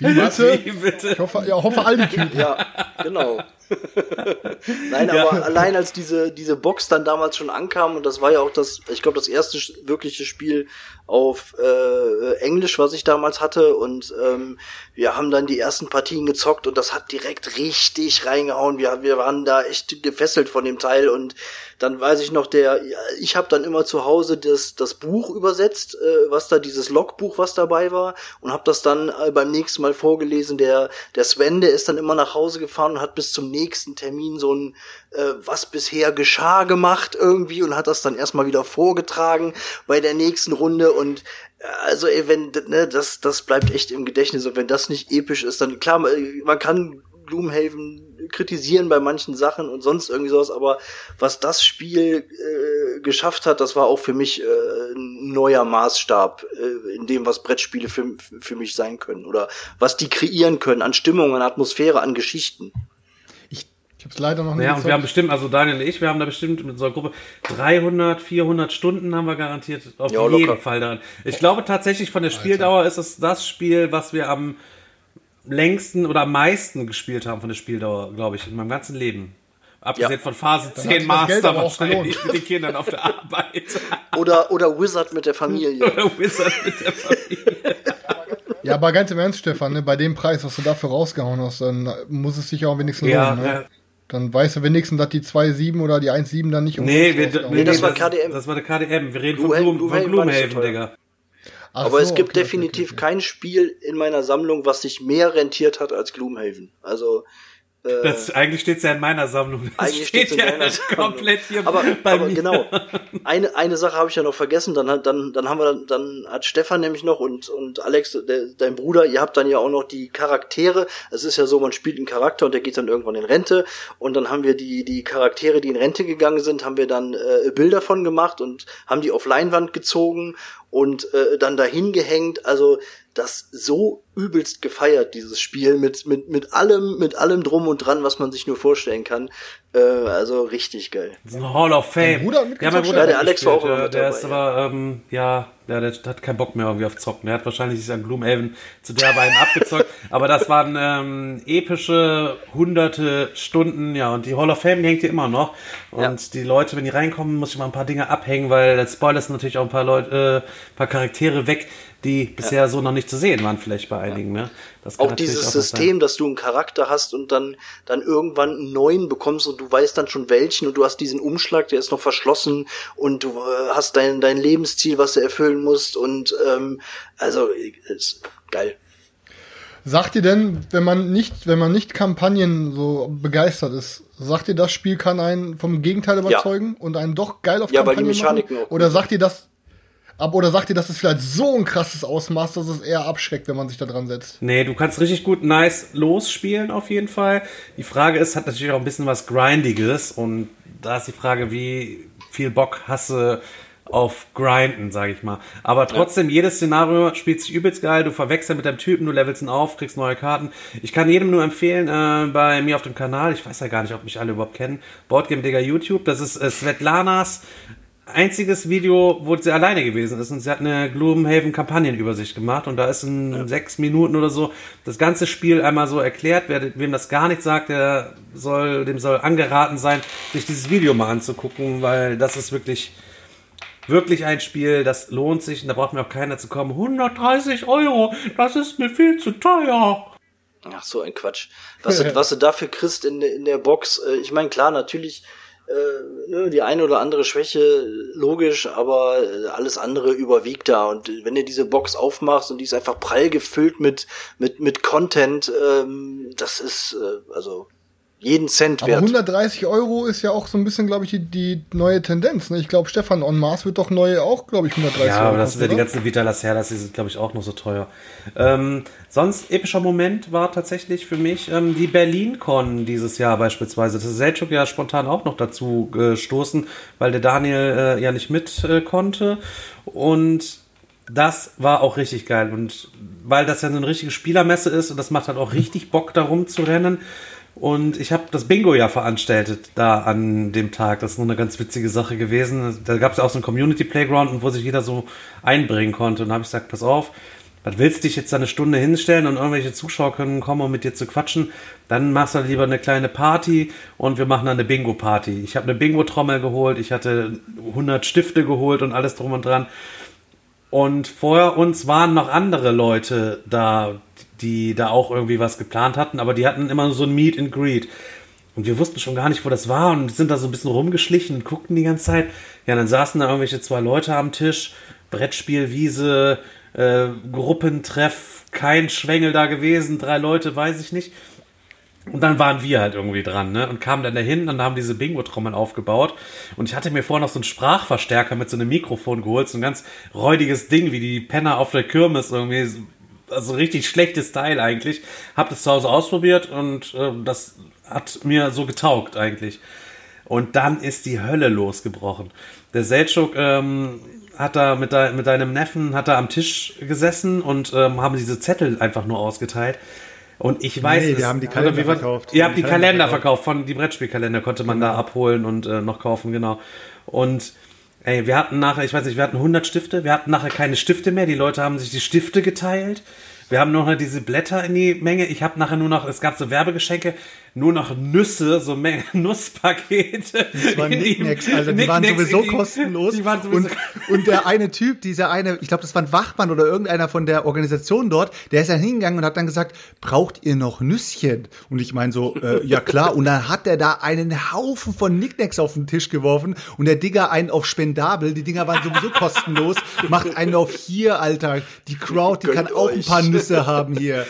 Wie bitte? Wie bitte? Ich hoffe, ja, hoffe all die Typen. Ja, genau. Nein, aber allein als diese, diese Box dann damals schon ankam, und das war ja auch das, ich glaube, das erste wirkliche Spiel auf äh, Englisch, was ich damals hatte, und ähm, wir haben dann die ersten Partien gezockt und das hat direkt richtig reingehauen. Wir, wir waren da echt gefesselt von dem Teil und dann weiß ich noch, der, ja, ich habe dann immer zu Hause das, das Buch übersetzt, äh, was da dieses Logbuch, was dabei war, und habe das dann äh, beim nächsten Mal vorgelesen. Der, der Sven, der ist dann immer nach Hause gefahren und hat bis zum nächsten Termin so ein äh, was bisher geschah gemacht irgendwie und hat das dann erstmal wieder vorgetragen bei der nächsten Runde und äh, also ey, wenn ne, das das bleibt echt im Gedächtnis und wenn das nicht episch ist, dann klar, man man kann Gloomhaven kritisieren bei manchen Sachen und sonst irgendwie sowas, aber was das Spiel äh, geschafft hat, das war auch für mich äh, ein neuer Maßstab äh, in dem, was Brettspiele für, für mich sein können oder was die kreieren können an Stimmung, an Atmosphäre, an Geschichten. Ich hab's leider noch nicht Ja, und wir haben bestimmt, also Daniel und ich, wir haben da bestimmt mit so einer Gruppe 300, 400 Stunden haben wir garantiert auf Ja, jeden locker. Fall daran. Ich glaube tatsächlich von der Spieldauer ist es das Spiel, was wir am längsten oder am meisten gespielt haben von der Spieldauer, glaube ich, in meinem ganzen Leben. Abgesehen Ja. von Phase hat 10 sich das Geld Master wahrscheinlich mit den Kindern auf der Arbeit. Oder, oder Wizard mit der Familie. Oder Wizard mit der Familie. Ja, aber ganz im Ernst, Stefan, ne, bei dem Preis, was du dafür rausgehauen hast, dann muss es sich auch wenigstens Ja, lohnen. Ne? ja. Dann weißt du wenigstens, dass die 2,7 oder die 1,7 dann nicht Nee, umsonst wir, rausgehauen nee, das war das, KDM. Das war der KDM. Wir reden Gloomhaven- von, Gloom, von Gloomhaven war. Digga. Ach Aber so, es gibt okay, definitiv okay, okay. kein Spiel in meiner Sammlung, was sich mehr rentiert hat als Gloomhaven. Also Das, eigentlich steht's ja in meiner Sammlung. Das Eigentlich steht in ja deiner Sammlung. komplett hier aber, bei aber mir. genau. Eine, eine Sache habe ich ja noch vergessen. Dann hat, dann, dann haben wir, dann, dann hat Stefan nämlich noch und, und Alex, der, dein Bruder, ihr habt dann ja auch noch die Charaktere. Es ist ja so, man spielt einen Charakter und der geht dann irgendwann in Rente. Und dann haben wir die, die Charaktere, die in Rente gegangen sind, haben wir dann äh, Bilder von gemacht und haben die auf Leinwand gezogen und äh, dann dahin gehängt. Also das so übelst gefeiert, dieses Spiel, mit, mit, mit allem, mit allem drum und dran, was man sich nur vorstellen kann. Äh, also richtig geil. Das ist ein Hall of Fame. Bruder ja, mein Bruder Ja, der Alex war auch immer mit Der dabei, ist ja. aber, ähm, ja, ja, der hat keinen Bock mehr irgendwie auf Zocken. Der hat wahrscheinlich sich an Gloomhaven zu der Beinen abgezockt. Aber das waren ähm, epische hunderte Stunden, ja, und die Hall of Fame, hängt hier immer noch. Und Ja. die Leute, wenn die reinkommen, muss ich mal ein paar Dinge abhängen, weil das spoilert natürlich auch ein paar Leute, äh, paar Charaktere weg, die bisher so noch nicht zu sehen waren, vielleicht bei einigen, ne? Das kann Auch dieses sein. System, dass du einen Charakter hast und dann, dann irgendwann einen neuen bekommst und du weißt dann schon welchen und du hast diesen Umschlag, der ist noch verschlossen und du äh, hast dein, dein Lebensziel, was du erfüllen musst und ähm, also ist geil. Sagt ihr denn, wenn man nicht, wenn man nicht Kampagnen so begeistert ist, sagt ihr, das Spiel kann einen vom Gegenteil überzeugen und einen doch geil auf Ja, weil die Kampagnen Mechaniken machen? auch Oder sagt ihr das, ab, oder sagt ihr, das ist vielleicht so ein krasses Ausmaß, dass es eher abschreckt, wenn man sich da dran setzt? Nee, du kannst richtig gut nice losspielen auf jeden Fall. Die Frage ist, hat natürlich auch ein bisschen was Grindiges und da ist die Frage, wie viel Bock hast du auf Grinden, sage ich mal. Aber trotzdem, jedes Szenario spielt sich übelst geil. Du verwechselst mit deinem Typen, du levelst ihn auf, kriegst neue Karten. Ich kann jedem nur empfehlen, äh, bei mir auf dem Kanal, ich weiß ja gar nicht, ob mich alle überhaupt kennen, Boardgame Digger YouTube, das ist äh, Svetlanas einziges Video, wo sie alleine gewesen ist und sie hat eine Gloomhaven Kampagnenübersicht gemacht und da ist in sechs Minuten oder so das ganze Spiel einmal so erklärt. Wer, wem das gar nicht sagt, der soll, dem soll angeraten sein, sich dieses Video mal anzugucken, weil das ist wirklich, wirklich ein Spiel, das lohnt sich und da braucht mir auch keiner zu kommen. 130 Euro, das ist mir viel zu teuer. Ach, so ein Quatsch. Was, du, was du dafür kriegst in, in der Box, äh, ich meine, klar, natürlich die eine oder andere Schwäche, logisch, aber äh, alles andere überwiegt da. Und wenn du diese Box aufmachst und die ist einfach prall gefüllt mit, mit, mit Content, ähm, das ist, äh, also jeden Cent Aber wert. 130 Euro ist ja auch so ein bisschen, glaube ich, die, die neue Tendenz. Ne? Ich glaube, Stefan On Mars wird doch neu auch, glaube ich, 130 Ja, Euro. aber das sind ja die ganzen Vita Lacerdas, die sind, glaube ich, auch noch so teuer. Ähm, sonst, epischer Moment war tatsächlich für mich ähm, die Berlin-Con dieses Jahr beispielsweise. Das ist Selchuk ja spontan auch noch dazu gestoßen, weil der Daniel äh, ja nicht mit äh, konnte. Und das war auch richtig geil. Und weil das ja so eine richtige Spielermesse ist und das macht halt auch richtig Bock, darum zu rennen. Und ich habe das Bingo ja veranstaltet da an dem Tag. Das ist nur eine ganz witzige Sache gewesen. Da gab es auch so einen Community Playground, und wo sich jeder so einbringen konnte. Und da habe ich gesagt, pass auf, was willst du dich jetzt da eine Stunde hinstellen und irgendwelche Zuschauer können kommen, um mit dir zu quatschen? Dann machst du lieber eine kleine Party und wir machen dann eine Bingo-Party. Ich habe eine Bingo-Trommel geholt, ich hatte 100 Stifte geholt und alles drum und dran. Und vor uns waren noch andere Leute da, die da auch irgendwie was geplant hatten, aber die hatten immer so ein Meet and Greet. Und wir wussten schon gar nicht, wo das war und sind da so ein bisschen rumgeschlichen und guckten die ganze Zeit. Ja, dann saßen da irgendwelche zwei Leute am Tisch, Brettspielwiese, äh, Gruppentreff, kein Schwengel da gewesen, drei Leute, weiß ich nicht. Und dann waren wir halt irgendwie dran, ne? Und kamen dann dahin und haben diese Bingo-Trommeln aufgebaut. Und ich hatte mir vorher noch so einen Sprachverstärker mit so einem Mikrofon geholt, so ein ganz räudiges Ding, wie die Penner auf der Kirmes irgendwie. Also richtig schlechtes Teil eigentlich. Hab das zu Hause ausprobiert und äh, das hat mir so getaugt eigentlich. Und dann ist die Hölle losgebrochen. Der Seltschuk ähm, hat da mit, de mit deinem Neffen hat da am Tisch gesessen und ähm, haben diese Zettel einfach nur ausgeteilt. Und ich weiß, Nee, wir haben die Kalender wie war- verkauft. Ihr habt die Kalender Kalender verkauft, von die Brettspielkalender konnte man da abholen und äh, noch kaufen, genau. Und ey, wir hatten nachher, ich weiß nicht, wir hatten 100 Stifte, wir hatten nachher keine Stifte mehr, die Leute haben sich die Stifte geteilt. Wir haben noch diese Blätter in die Menge. Ich habe nachher nur noch, es gab so Werbegeschenke, nur noch Nüsse, so Menge Nusspakete. Das waren Nicknacks, Alter. Die waren sowieso die- kostenlos. Die waren sowieso und, und der eine Typ, dieser eine, ich glaube, das war ein Wachmann oder irgendeiner von der Organisation dort, der ist dann hingegangen und hat dann gesagt, braucht ihr noch Nüsschen? Und ich meine so, äh, ja klar. Und dann hat er da einen Haufen von Nicknacks auf den Tisch geworfen und der Digger einen auf Spendabel. Die Dinger waren sowieso kostenlos. Macht einen auf hier, Alter. Die Crowd, die kann Gönnt auch ein paar Nüsse haben hier.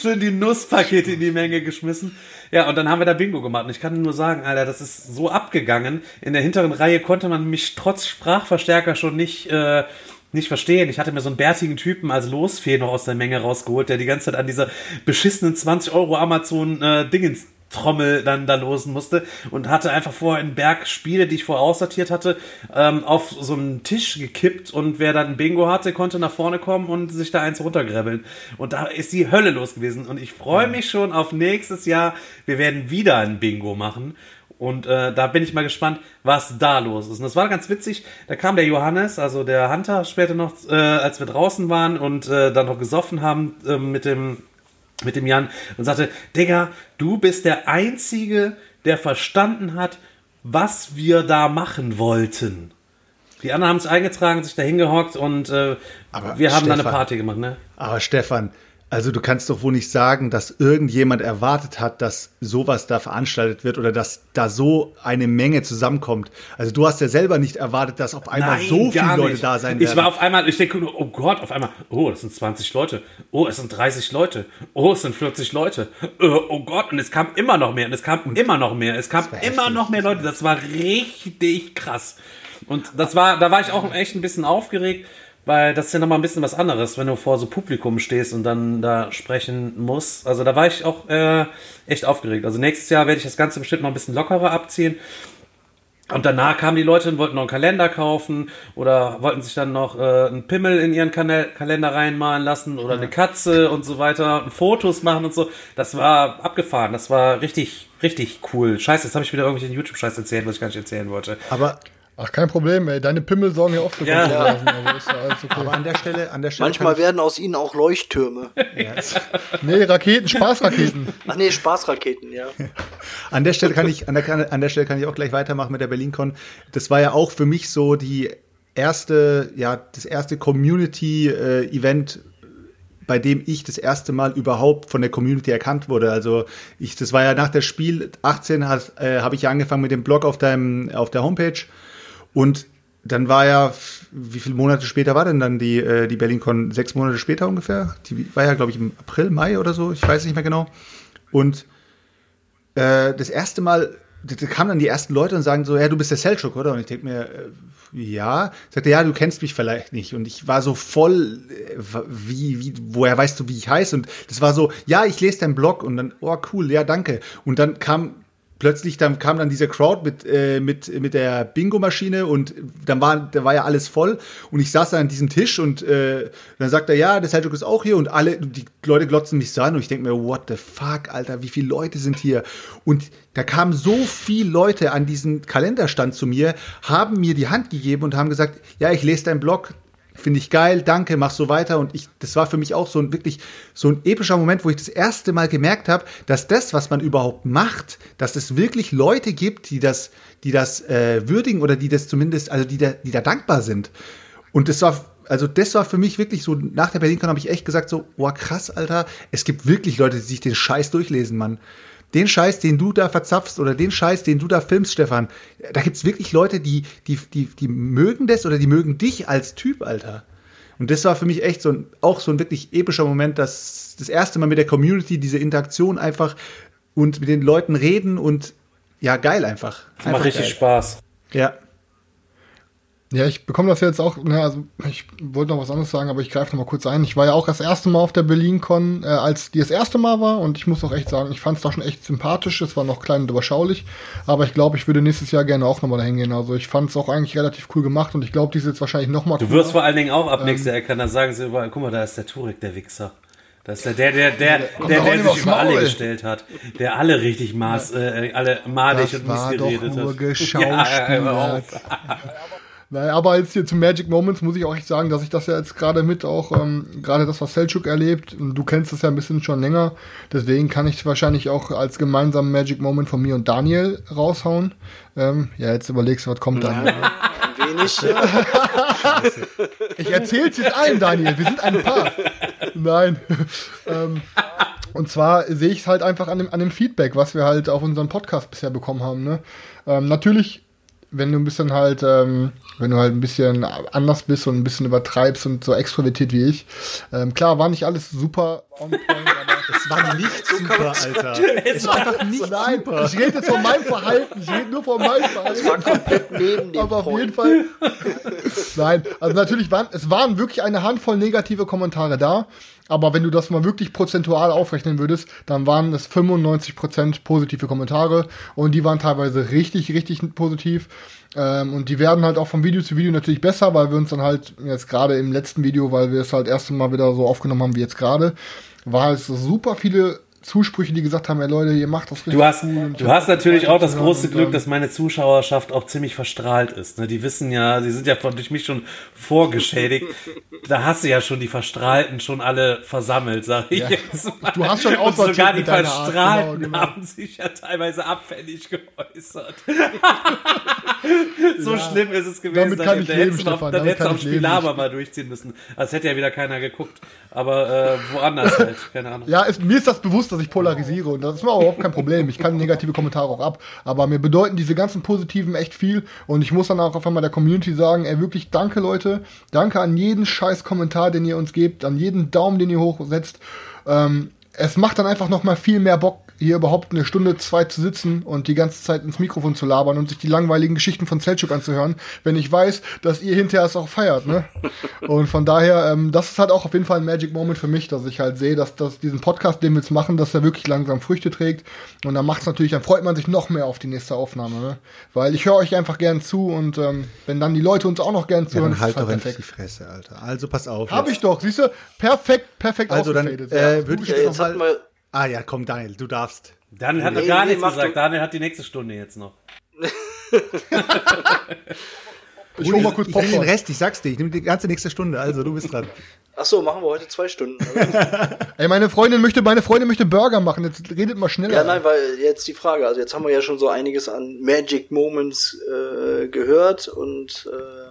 Schön die Nusspakete in die Menge geschmissen. Ja, und dann haben wir da Bingo gemacht. Und ich kann nur sagen, Alter, das ist so abgegangen. In der hinteren Reihe konnte man mich trotz Sprachverstärker schon nicht, äh, nicht verstehen. Ich hatte mir so einen bärtigen Typen als Losfee noch aus der Menge rausgeholt, der die ganze Zeit an dieser beschissenen 20 Euro Amazon äh, Dingens Trommel dann da losen musste und hatte einfach vorher einen Berg Spiele, die ich vorher aussortiert hatte, ähm, auf so einen Tisch gekippt und wer dann ein Bingo hatte, konnte nach vorne kommen und sich da eins runtergräbeln. Und da ist die Hölle los gewesen und ich freue mich schon auf nächstes Jahr. Wir werden wieder ein Bingo machen. Und äh, da bin ich mal gespannt, was da los ist. Und das war ganz witzig. Da kam der Johannes, also der Hunter, später noch, äh, als wir draußen waren und äh, dann noch gesoffen haben äh, mit dem mit dem Jan und sagte, Digga, du bist der Einzige, der verstanden hat, was wir da machen wollten. Die anderen haben sich eingetragen, sich da hingehockt und äh, wir haben da eine Stefan- Party gemacht, ne? Aber Stefan, also du kannst doch wohl nicht sagen, dass irgendjemand erwartet hat, dass sowas da veranstaltet wird oder dass da so eine Menge zusammenkommt. Also du hast ja selber nicht erwartet, dass auf einmal so viele Leute da sein Ich werden. war auf einmal, ich denke, nur, oh Gott, auf einmal, oh, das sind 20 Leute. Oh, es sind 30 Leute. Oh, es sind 40 Leute. Äh, Oh Gott, und es kam immer noch mehr und es kam immer noch mehr. Es kam immer noch mehr Leute. Das war richtig krass. Und das war, da war ich auch echt ein bisschen aufgeregt, weil das ist ja nochmal ein bisschen was anderes, wenn du vor so Publikum stehst und dann da sprechen musst. Also da war ich auch äh, echt aufgeregt. Also nächstes Jahr werde ich das Ganze bestimmt noch ein bisschen lockerer abziehen. Und danach kamen die Leute und wollten noch einen Kalender kaufen oder wollten sich dann noch äh, einen Pimmel in ihren Kanal Kalender reinmalen lassen oder eine Katze und so weiter und Fotos machen und so. Das war abgefahren. Das war richtig, richtig cool. Scheiße, jetzt habe ich wieder irgendwelchen YouTube-Scheiß erzählt, was ich gar nicht erzählen wollte. aber, Ach, kein Problem, ey. Deine Pimmel sorgen ja oft für Ja. Kontroversen. Also ist ja alles okay. aber an der Stelle, an der Stelle Manchmal werden aus ihnen auch Leuchttürme. Nee, Raketen, Spaßraketen. Ach nee, Spaßraketen, ja. an der Stelle kann ich, an der, an der Stelle kann ich auch gleich weitermachen mit der BerlinCon. Das war ja auch für mich so die erste, ja, das erste Community-Event bei dem ich das erste Mal überhaupt von der Community erkannt wurde. Also ich, das war ja nach der Spiel 18 äh, habe ich ja angefangen mit dem Blog auf deinem auf der Homepage und dann war ja, wie viele Monate später war denn dann die, äh, die BerlinCon? Sechs Monate später ungefähr? Die war ja, glaube ich, im April, Mai oder so, ich weiß nicht mehr genau. Und äh, das erste Mal, da kamen dann die ersten Leute und sagen so, ja, du bist der Selchuk, oder? Und ich denke mir, äh, ja. Sagte, ja, du kennst mich vielleicht nicht. Und ich war so voll, äh, wie, wie, woher weißt du, wie ich heiße? Und das war so, ja, ich lese deinen Blog und dann, oh cool, ja, danke. Und dann kam plötzlich dann kam dann dieser Crowd mit äh, mit mit der Bingo-Maschine und dann war da war ja alles voll. Und ich saß da an diesem Tisch und äh, dann sagt er ja der Seljuk ist auch hier. Und alle die Leute glotzen mich so an und ich denke mir what the fuck Alter wie viele Leute sind hier? Und da kamen so viele Leute an diesen Kalenderstand zu mir haben mir die Hand gegeben und haben gesagt ja ich lese deinen Blog finde ich geil, danke, mach so weiter. Und ich, das war für mich auch so ein wirklich so ein epischer Moment, wo ich das erste Mal gemerkt habe, dass das, was man überhaupt macht, dass es wirklich Leute gibt, die das, die das äh, würdigen oder die das zumindest, also die da, die da dankbar sind. Und das war also das war für mich wirklich so, nach der BerlinCon habe ich echt gesagt so, boah krass, Alter, es gibt wirklich Leute, die sich den Scheiß durchlesen, Mann den Scheiß, den du da verzapfst oder den Scheiß, den du da filmst, Stefan, da gibt's wirklich Leute, die, die, die, die mögen das oder die mögen dich als Typ, Alter. Und das war für mich echt so ein, auch so ein wirklich epischer Moment, dass das erste Mal mit der Community diese Interaktion einfach und mit den Leuten reden und ja, geil einfach. einfach macht richtig geil. Spaß. Ja. Ja, ich bekomme das jetzt auch, ne, also ich wollte noch was anderes sagen, aber ich greife noch mal kurz ein. Ich war ja auch das erste Mal auf der BerlinCon, äh, als die das erste Mal war und ich muss auch echt sagen, ich fand es da schon echt sympathisch, es war noch klein und überschaulich, aber ich glaube, ich würde nächstes Jahr gerne auch nochmal dahin gehen. Also ich fand es auch eigentlich relativ cool gemacht und ich glaube, die ist jetzt wahrscheinlich noch mal Du wirst vor allen Dingen auch ab ähm, nächstes Jahr erkennen, da sagen sie überall, guck mal, da ist der Turek, der Wichser. Das ist der, der, der, der, der, der sich über alle gestellt hat. Der alle richtig maß, äh, alle madig und mies geredet hat. Nur ja, Naja, aber jetzt hier zu Magic Moments muss ich auch echt sagen, dass ich das ja jetzt gerade mit auch, ähm, gerade das, was Selchuk erlebt, du kennst das ja ein bisschen schon länger, deswegen kann ich wahrscheinlich auch als gemeinsamen Magic Moment von mir und Daniel raushauen. Ähm, ja, jetzt überlegst du, was kommt dann. Ja, wenig. ich erzähl's jetzt allen, Daniel, wir sind ein Paar. Nein. ähm, und zwar sehe ich es halt einfach an dem, an dem Feedback, was wir halt auf unseren Podcast bisher bekommen haben. Ne? Ähm, natürlich wenn du ein bisschen halt, ähm, wenn du halt ein bisschen anders bist und ein bisschen übertreibst und so extrovertiert wie ich. Ähm, klar, war nicht alles super on point, aber es war nicht super, Alter. Es war einfach nicht Nein, super. Ich rede jetzt von meinem Verhalten. Ich rede nur von meinem Verhalten. Es war komplett neben dem Aber auf Point. jeden Fall. Nein, also natürlich waren, es waren wirklich eine Handvoll negative Kommentare da. Aber wenn du das mal wirklich prozentual aufrechnen würdest, dann waren es 95% positive Kommentare und die waren teilweise richtig, richtig positiv. Ähm, und die werden halt auch von Video zu Video natürlich besser, weil wir uns dann halt jetzt gerade im letzten Video, weil wir es halt erst Mal wieder so aufgenommen haben wie jetzt gerade, war es super viele Zusprüche, die gesagt haben, ey Leute, ihr macht das richtig du hast, cool. Du hast natürlich auch das große Glück, dass meine Zuschauerschaft auch ziemlich verstrahlt ist. Ne? Die wissen ja, sie sind ja von, durch mich schon vorgeschädigt. da hast du ja schon die Verstrahlten schon alle versammelt, sag ich ja. jetzt mal. Du hast schon auch Und sogar die Verstrahlten genau, genau. haben sich ja teilweise abfällig geäußert. so ja. schlimm ist es gewesen. Damit kann ich leben, Stefan. Dann hättest du auf Spielhaber mal durchziehen müssen. Das hätte ja wieder keiner geguckt. Aber äh, woanders halt, keine Ahnung. Ja, es, mir ist das bewusst, dass ich polarisiere und das ist mir auch überhaupt kein Problem. Ich kann negative Kommentare auch ab, aber mir bedeuten diese ganzen positiven echt viel und ich muss dann auch auf einmal der Community sagen, ey, wirklich danke Leute, danke an jeden scheiß Kommentar, den ihr uns gebt, an jeden Daumen, den ihr hochsetzt. Ähm, es macht dann einfach noch mal viel mehr Bock, hier überhaupt eine Stunde, zwei zu sitzen und die ganze Zeit ins Mikrofon zu labern und sich die langweiligen Geschichten von Selchuk anzuhören, wenn ich weiß, dass ihr hinterher es auch feiert, ne? und von daher, ähm, das ist halt auch auf jeden Fall ein Magic Moment für mich, dass ich halt sehe, dass, dass diesen Podcast, den wir jetzt machen, dass er wirklich langsam Früchte trägt. Und dann macht's natürlich, dann freut man sich noch mehr auf die nächste Aufnahme, ne? Weil ich höre euch einfach gern zu und ähm, wenn dann die Leute uns auch noch gern zuhören, ja, halt doch halt die Fresse, Alter. Also pass auf. Hab jetzt. ich doch, siehst du? Perfekt, perfekt Also dann äh, würde ich jetzt, jetzt mal Ah ja, komm, Daniel, du darfst. Daniel hat nee, noch gar nee, nichts gesagt. Daniel hat die nächste Stunde jetzt noch. ich hol mal kurz Popcorn. Ich nehme den Rest, ich sag's dir. Ich nehme die ganze nächste Stunde. Also, du bist dran. Ach so, machen wir heute zwei Stunden. Ey, meine Freundin möchte, meine Freundin möchte Burger machen. Jetzt redet mal schneller. Ja, nein, weil jetzt die Frage. Also jetzt haben wir ja schon so einiges an Magic Moments äh, gehört und äh,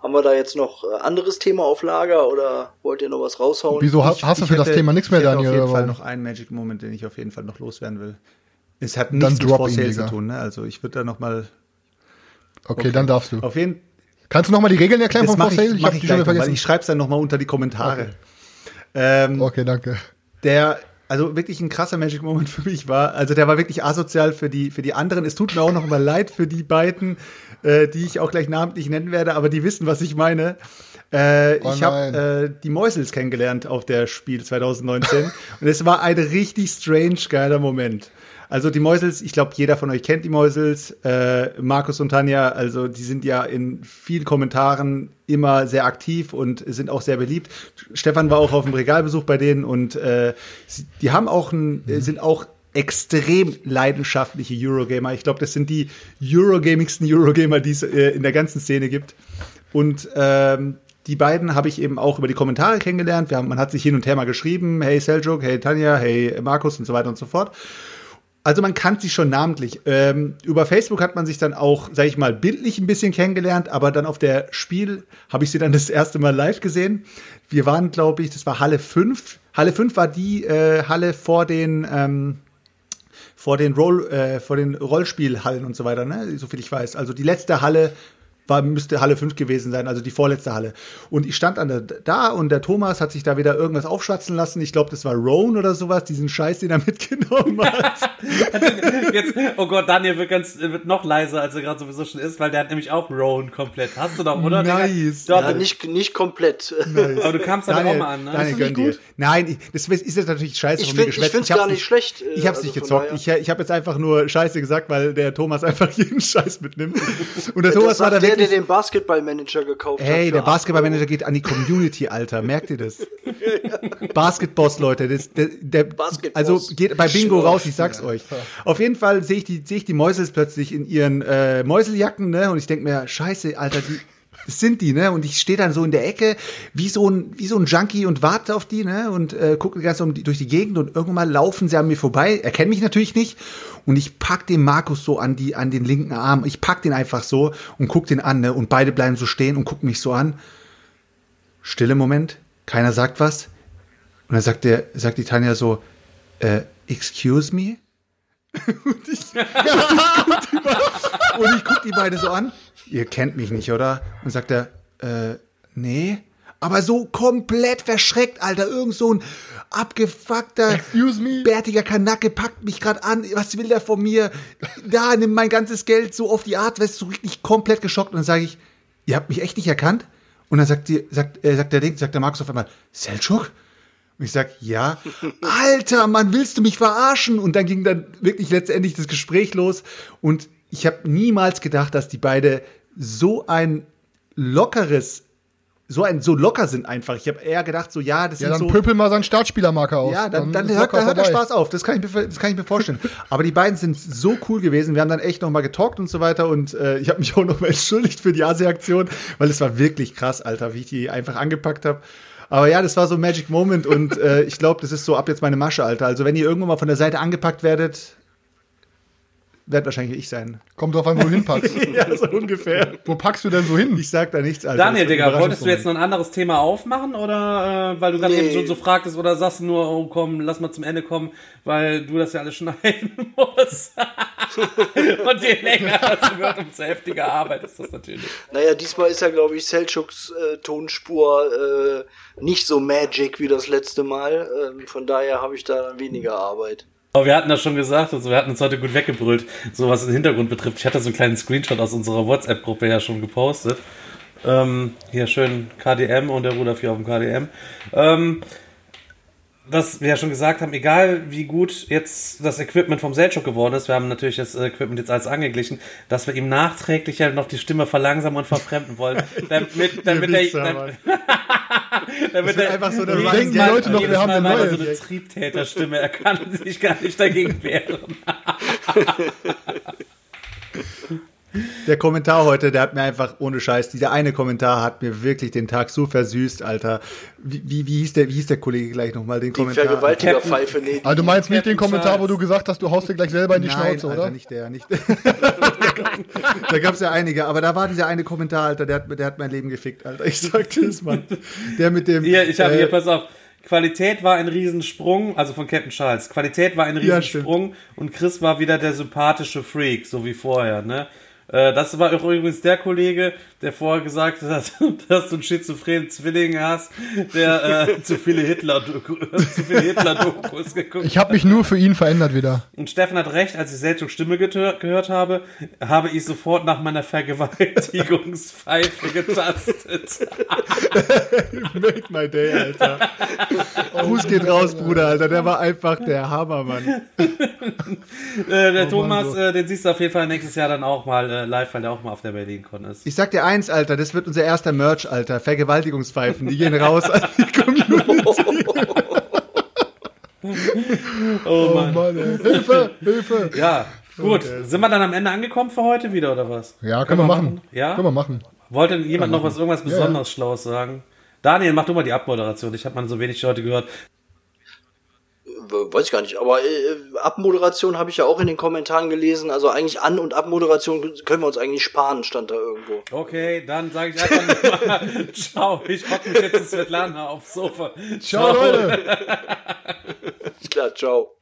Haben wir da jetzt noch äh, anderes Thema auf Lager oder wollt ihr noch was raushauen? Wieso hast, hast du für das hätte- Thema nichts mehr, ich hätte Daniel? auf jeden Fall noch einen Magic Moment, den ich auf jeden Fall noch loswerden will. Es hat Dann nichts mit drop For ihn, Sale zu tun, ne? Also ich würde da noch mal Okay, dann darfst du. auf jeden Kannst du noch mal die Regeln erklären das von For Sale? ich, ich die gleich schon vergessen. ich schreibe es dann noch mal unter die Kommentare. Ähm, Okay, danke. der also wirklich ein krasser Magic Moment für mich war. Also der war wirklich asozial für die für die anderen. Es tut mir auch noch mal leid für die beiden, äh, die ich auch gleich namentlich nennen werde, aber die wissen, was ich meine. Äh, Oh ich habe äh, die Mäusels kennengelernt auf der Spiel 2019 und es war ein richtig strange geiler Moment. Also die Mäusels, ich glaube, jeder von euch kennt die Mäusels. Äh, Markus und Tanja, also die sind ja in vielen Kommentaren immer sehr aktiv und sind auch sehr beliebt. Stefan war auch auf dem Regalbesuch bei denen und äh, sie, die haben auch ein, äh, sind auch extrem leidenschaftliche Eurogamer. Ich glaube, das sind die Eurogamigsten Eurogamer, die es äh, in der ganzen Szene gibt. Und ähm, die beiden habe ich eben auch über die Kommentare kennengelernt. Haben, man hat sich hin und her mal geschrieben, hey Seljuk, hey Tanja, hey Markus und so weiter und so fort. Also man kannte sie schon namentlich. Ähm, über Facebook hat man sich dann auch, sag ich mal, bildlich ein bisschen kennengelernt, aber dann auf der Spiel habe ich sie dann das erste Mal live gesehen. Wir waren, glaube ich, das war Halle 5. Halle 5 war die äh, Halle vor den ähm, vor den Roll, äh, vor den Rollspielhallen und so weiter, ne? So viel ich weiß. Also die letzte Halle war, müsste Halle 5 gewesen sein, also die vorletzte Halle. Und ich stand an der, da und der Thomas hat sich da wieder irgendwas aufschwatzen lassen. Ich glaube, das war Roan oder sowas, diesen Scheiß, den er mitgenommen hat. Jetzt, oh Gott, Daniel wird ganz wird noch leiser, als er gerade sowieso schon ist, weil der hat nämlich auch Roan komplett. Hast du doch, oder? Nice. Doch, Ja, nicht, nicht komplett. aber du kamst aber auch mal an, ne? Daniel, Ist das nicht gönn dir. gut? Nein, ich, das ist jetzt natürlich scheiße Ich von mir find- ich geschwätzt. find's hab's gar nicht schlecht, äh, Ich hab's also nicht gezockt. Ich, ich habe jetzt einfach nur Scheiße gesagt, weil der Thomas einfach jeden Scheiß mitnimmt. Und der Das Thomas war sagt da der wirklich... den Basketballmanager gekauft. Hey, der 8 Basketballmanager geht an die Community, Alter. Merkt ihr das? Basketboss, Leute. Das, der, der, Basketboss. also geht bei Bingo raus, ich sag's euch. Auf jeden Fall sehe ich die, sehe ich die Mäusels plötzlich in ihren äh, Mäuseljacken, ne? Und ich denk mir, scheiße, Alter, die, das sind die, ne? Und ich stehe dann so in der Ecke wie so ein, wie so ein Junkie und warte auf die, ne? Und äh, gucke ganz um die, durch die Gegend und irgendwann mal laufen sie an mir vorbei, erkennen mich natürlich nicht. Und ich pack den Markus so an die, an den linken Arm. Ich pack den einfach so und guck den an, ne? Und beide bleiben so stehen und gucken mich so an. Stille Moment, keiner sagt was. Und dann sagt der, sagt die Tanja so, äh, excuse me? und ich, und ich guck die beide so an. Ihr kennt mich nicht, oder? Und sagt er, äh, nee. Aber so komplett verschreckt, Alter. Irgend so ein abgefuckter, bärtiger Kanacke packt mich gerade an. Was will der von mir? Da, nimm mein ganzes Geld so auf die Art. Weißt du, so richtig komplett geschockt. Und dann sage ich, ihr habt mich echt nicht erkannt? Und dann sagt, die, sagt, äh, sagt der Ding, sagt der Markus auf einmal, Selchuk? Und ich sag, ja. Alter, Mann, willst du mich verarschen? Und dann ging dann wirklich letztendlich das Gespräch los. Und ich habe niemals gedacht, dass die beide so ein lockeres, so ein so locker sind einfach. Ich habe eher gedacht, so ja, das Ja, sind dann so pöpel mal seinen Startspielermarker aus. ja, dann, dann, ist hört, dann hört der. Spaß auf. Das kann, ich mir, das kann ich mir vorstellen. Aber die beiden sind so cool gewesen. Wir haben dann echt noch mal getalkt und so weiter. Und äh, ich habe mich auch noch mal entschuldigt für die Asi-Aktion, weil es war wirklich krass, Alter, wie ich die einfach angepackt habe. Aber ja, das war so ein Magic Moment und äh, ich glaube, das ist so ab jetzt meine Masche, Alter. Also wenn ihr irgendwann mal von der Seite angepackt werdet, wird wahrscheinlich ich sein. Kommt drauf an, wo du hinpackst. ja, so ungefähr. wo packst du denn so hin? Ich sag da nichts, Alter. Daniel, wird ein Digga, wolltest du jetzt noch ein anderes Thema aufmachen oder äh, weil du gerade Nee. eben schon so fragtest oder sagst du nur, oh komm, lass mal zum Ende kommen, weil du das ja alles schneiden musst. Und je länger das wird, umso heftiger Arbeit ist das natürlich. Naja, diesmal ist ja, glaube ich, Selchuks äh, Tonspur äh, nicht so magic wie das letzte Mal. Ähm, von daher habe ich da weniger Arbeit. Aber wir hatten das schon gesagt, also wir hatten uns heute gut weggebrüllt, so was den Hintergrund betrifft. Ich hatte so einen kleinen Screenshot aus unserer WhatsApp-Gruppe ja schon gepostet. Ähm, hier schön KDM und der Ruder 4 auf dem KDM. Ähm, dass wir ja schon gesagt haben, egal wie gut jetzt das Equipment vom Selchuk geworden ist, wir haben natürlich das Equipment jetzt als angeglichen, dass wir ihm nachträglich ja noch die Stimme verlangsamen und verfremden wollen. Damit, damit er, Wichser, damit, damit wird er einfach so jedes denken die Leute noch, wir haben Mal eine neue. so eine Triebtäterstimme, er kann sich gar nicht dagegen wehren. der Kommentar heute, der hat mir einfach ohne Scheiß, dieser eine Kommentar hat mir wirklich den Tag so versüßt, Alter. Wie, wie, wie hieß der, wie hieß der Kollege gleich nochmal den Die Kommentar? Vergewaltigerpfeife, nee. Also du meinst nicht den Kommentar, wo du gesagt hast, du haust dir gleich selber in die Nein, Schnauze, Alter, oder? nicht der, nicht der. da gab's ja einige, aber da war dieser eine Kommentar, Alter, der hat, der hat mein Leben gefickt, Alter. Ich sag dir das, Mann. Der mit dem. Hier, ich habe äh, hier, pass auf. Qualität war ein Riesensprung, also von Captain Charles. Qualität war ein Ja, Riesensprung und Chris war wieder der sympathische Freak, so wie vorher, ne? Äh, Das war auch übrigens der Kollege, der vorher gesagt hat, dass du einen schizophrenen Zwilling hast, der äh, zu viele Hitler, Hitler-Dokus geguckt Ich habe mich nur für ihn verändert wieder. Und Steffen hat recht, als ich Seltsungs Stimme gehört habe, habe ich sofort nach meiner Vergewaltigungspfeife getastet. Made my day, Alter. Gruß geht raus, Bruder, Alter. Der war einfach der Hammer, Mann. Äh, der Thomas, so. äh, den siehst du auf jeden Fall nächstes Jahr dann auch mal äh, live, weil der auch mal auf der BerlinCon ist. Ich sag dir eins, Alter, das wird unser erster Merch, Alter. Vergewaltigungspfeifen, die gehen raus an die Community. Oh Mann. Mann, ey. Hilfe, Hilfe. Ja, gut. Sind wir dann am Ende angekommen für heute wieder oder was? Ja, können wir machen. Ja? Können wir machen. Wollte jemand noch was irgendwas besonders Schlaues sagen? Daniel, mach du mal die Abmoderation. Ich habe mal so wenig heute gehört. Weiß ich gar nicht, aber äh, Abmoderation habe ich ja auch in den Kommentaren gelesen. Also eigentlich An- und Abmoderation können wir uns eigentlich sparen, stand da irgendwo. Okay, dann sage ich einfach nur mal, ciao, ich hock mich jetzt in Svetlana aufs Sofa. Ciao, Leute. Ist klar, ciao.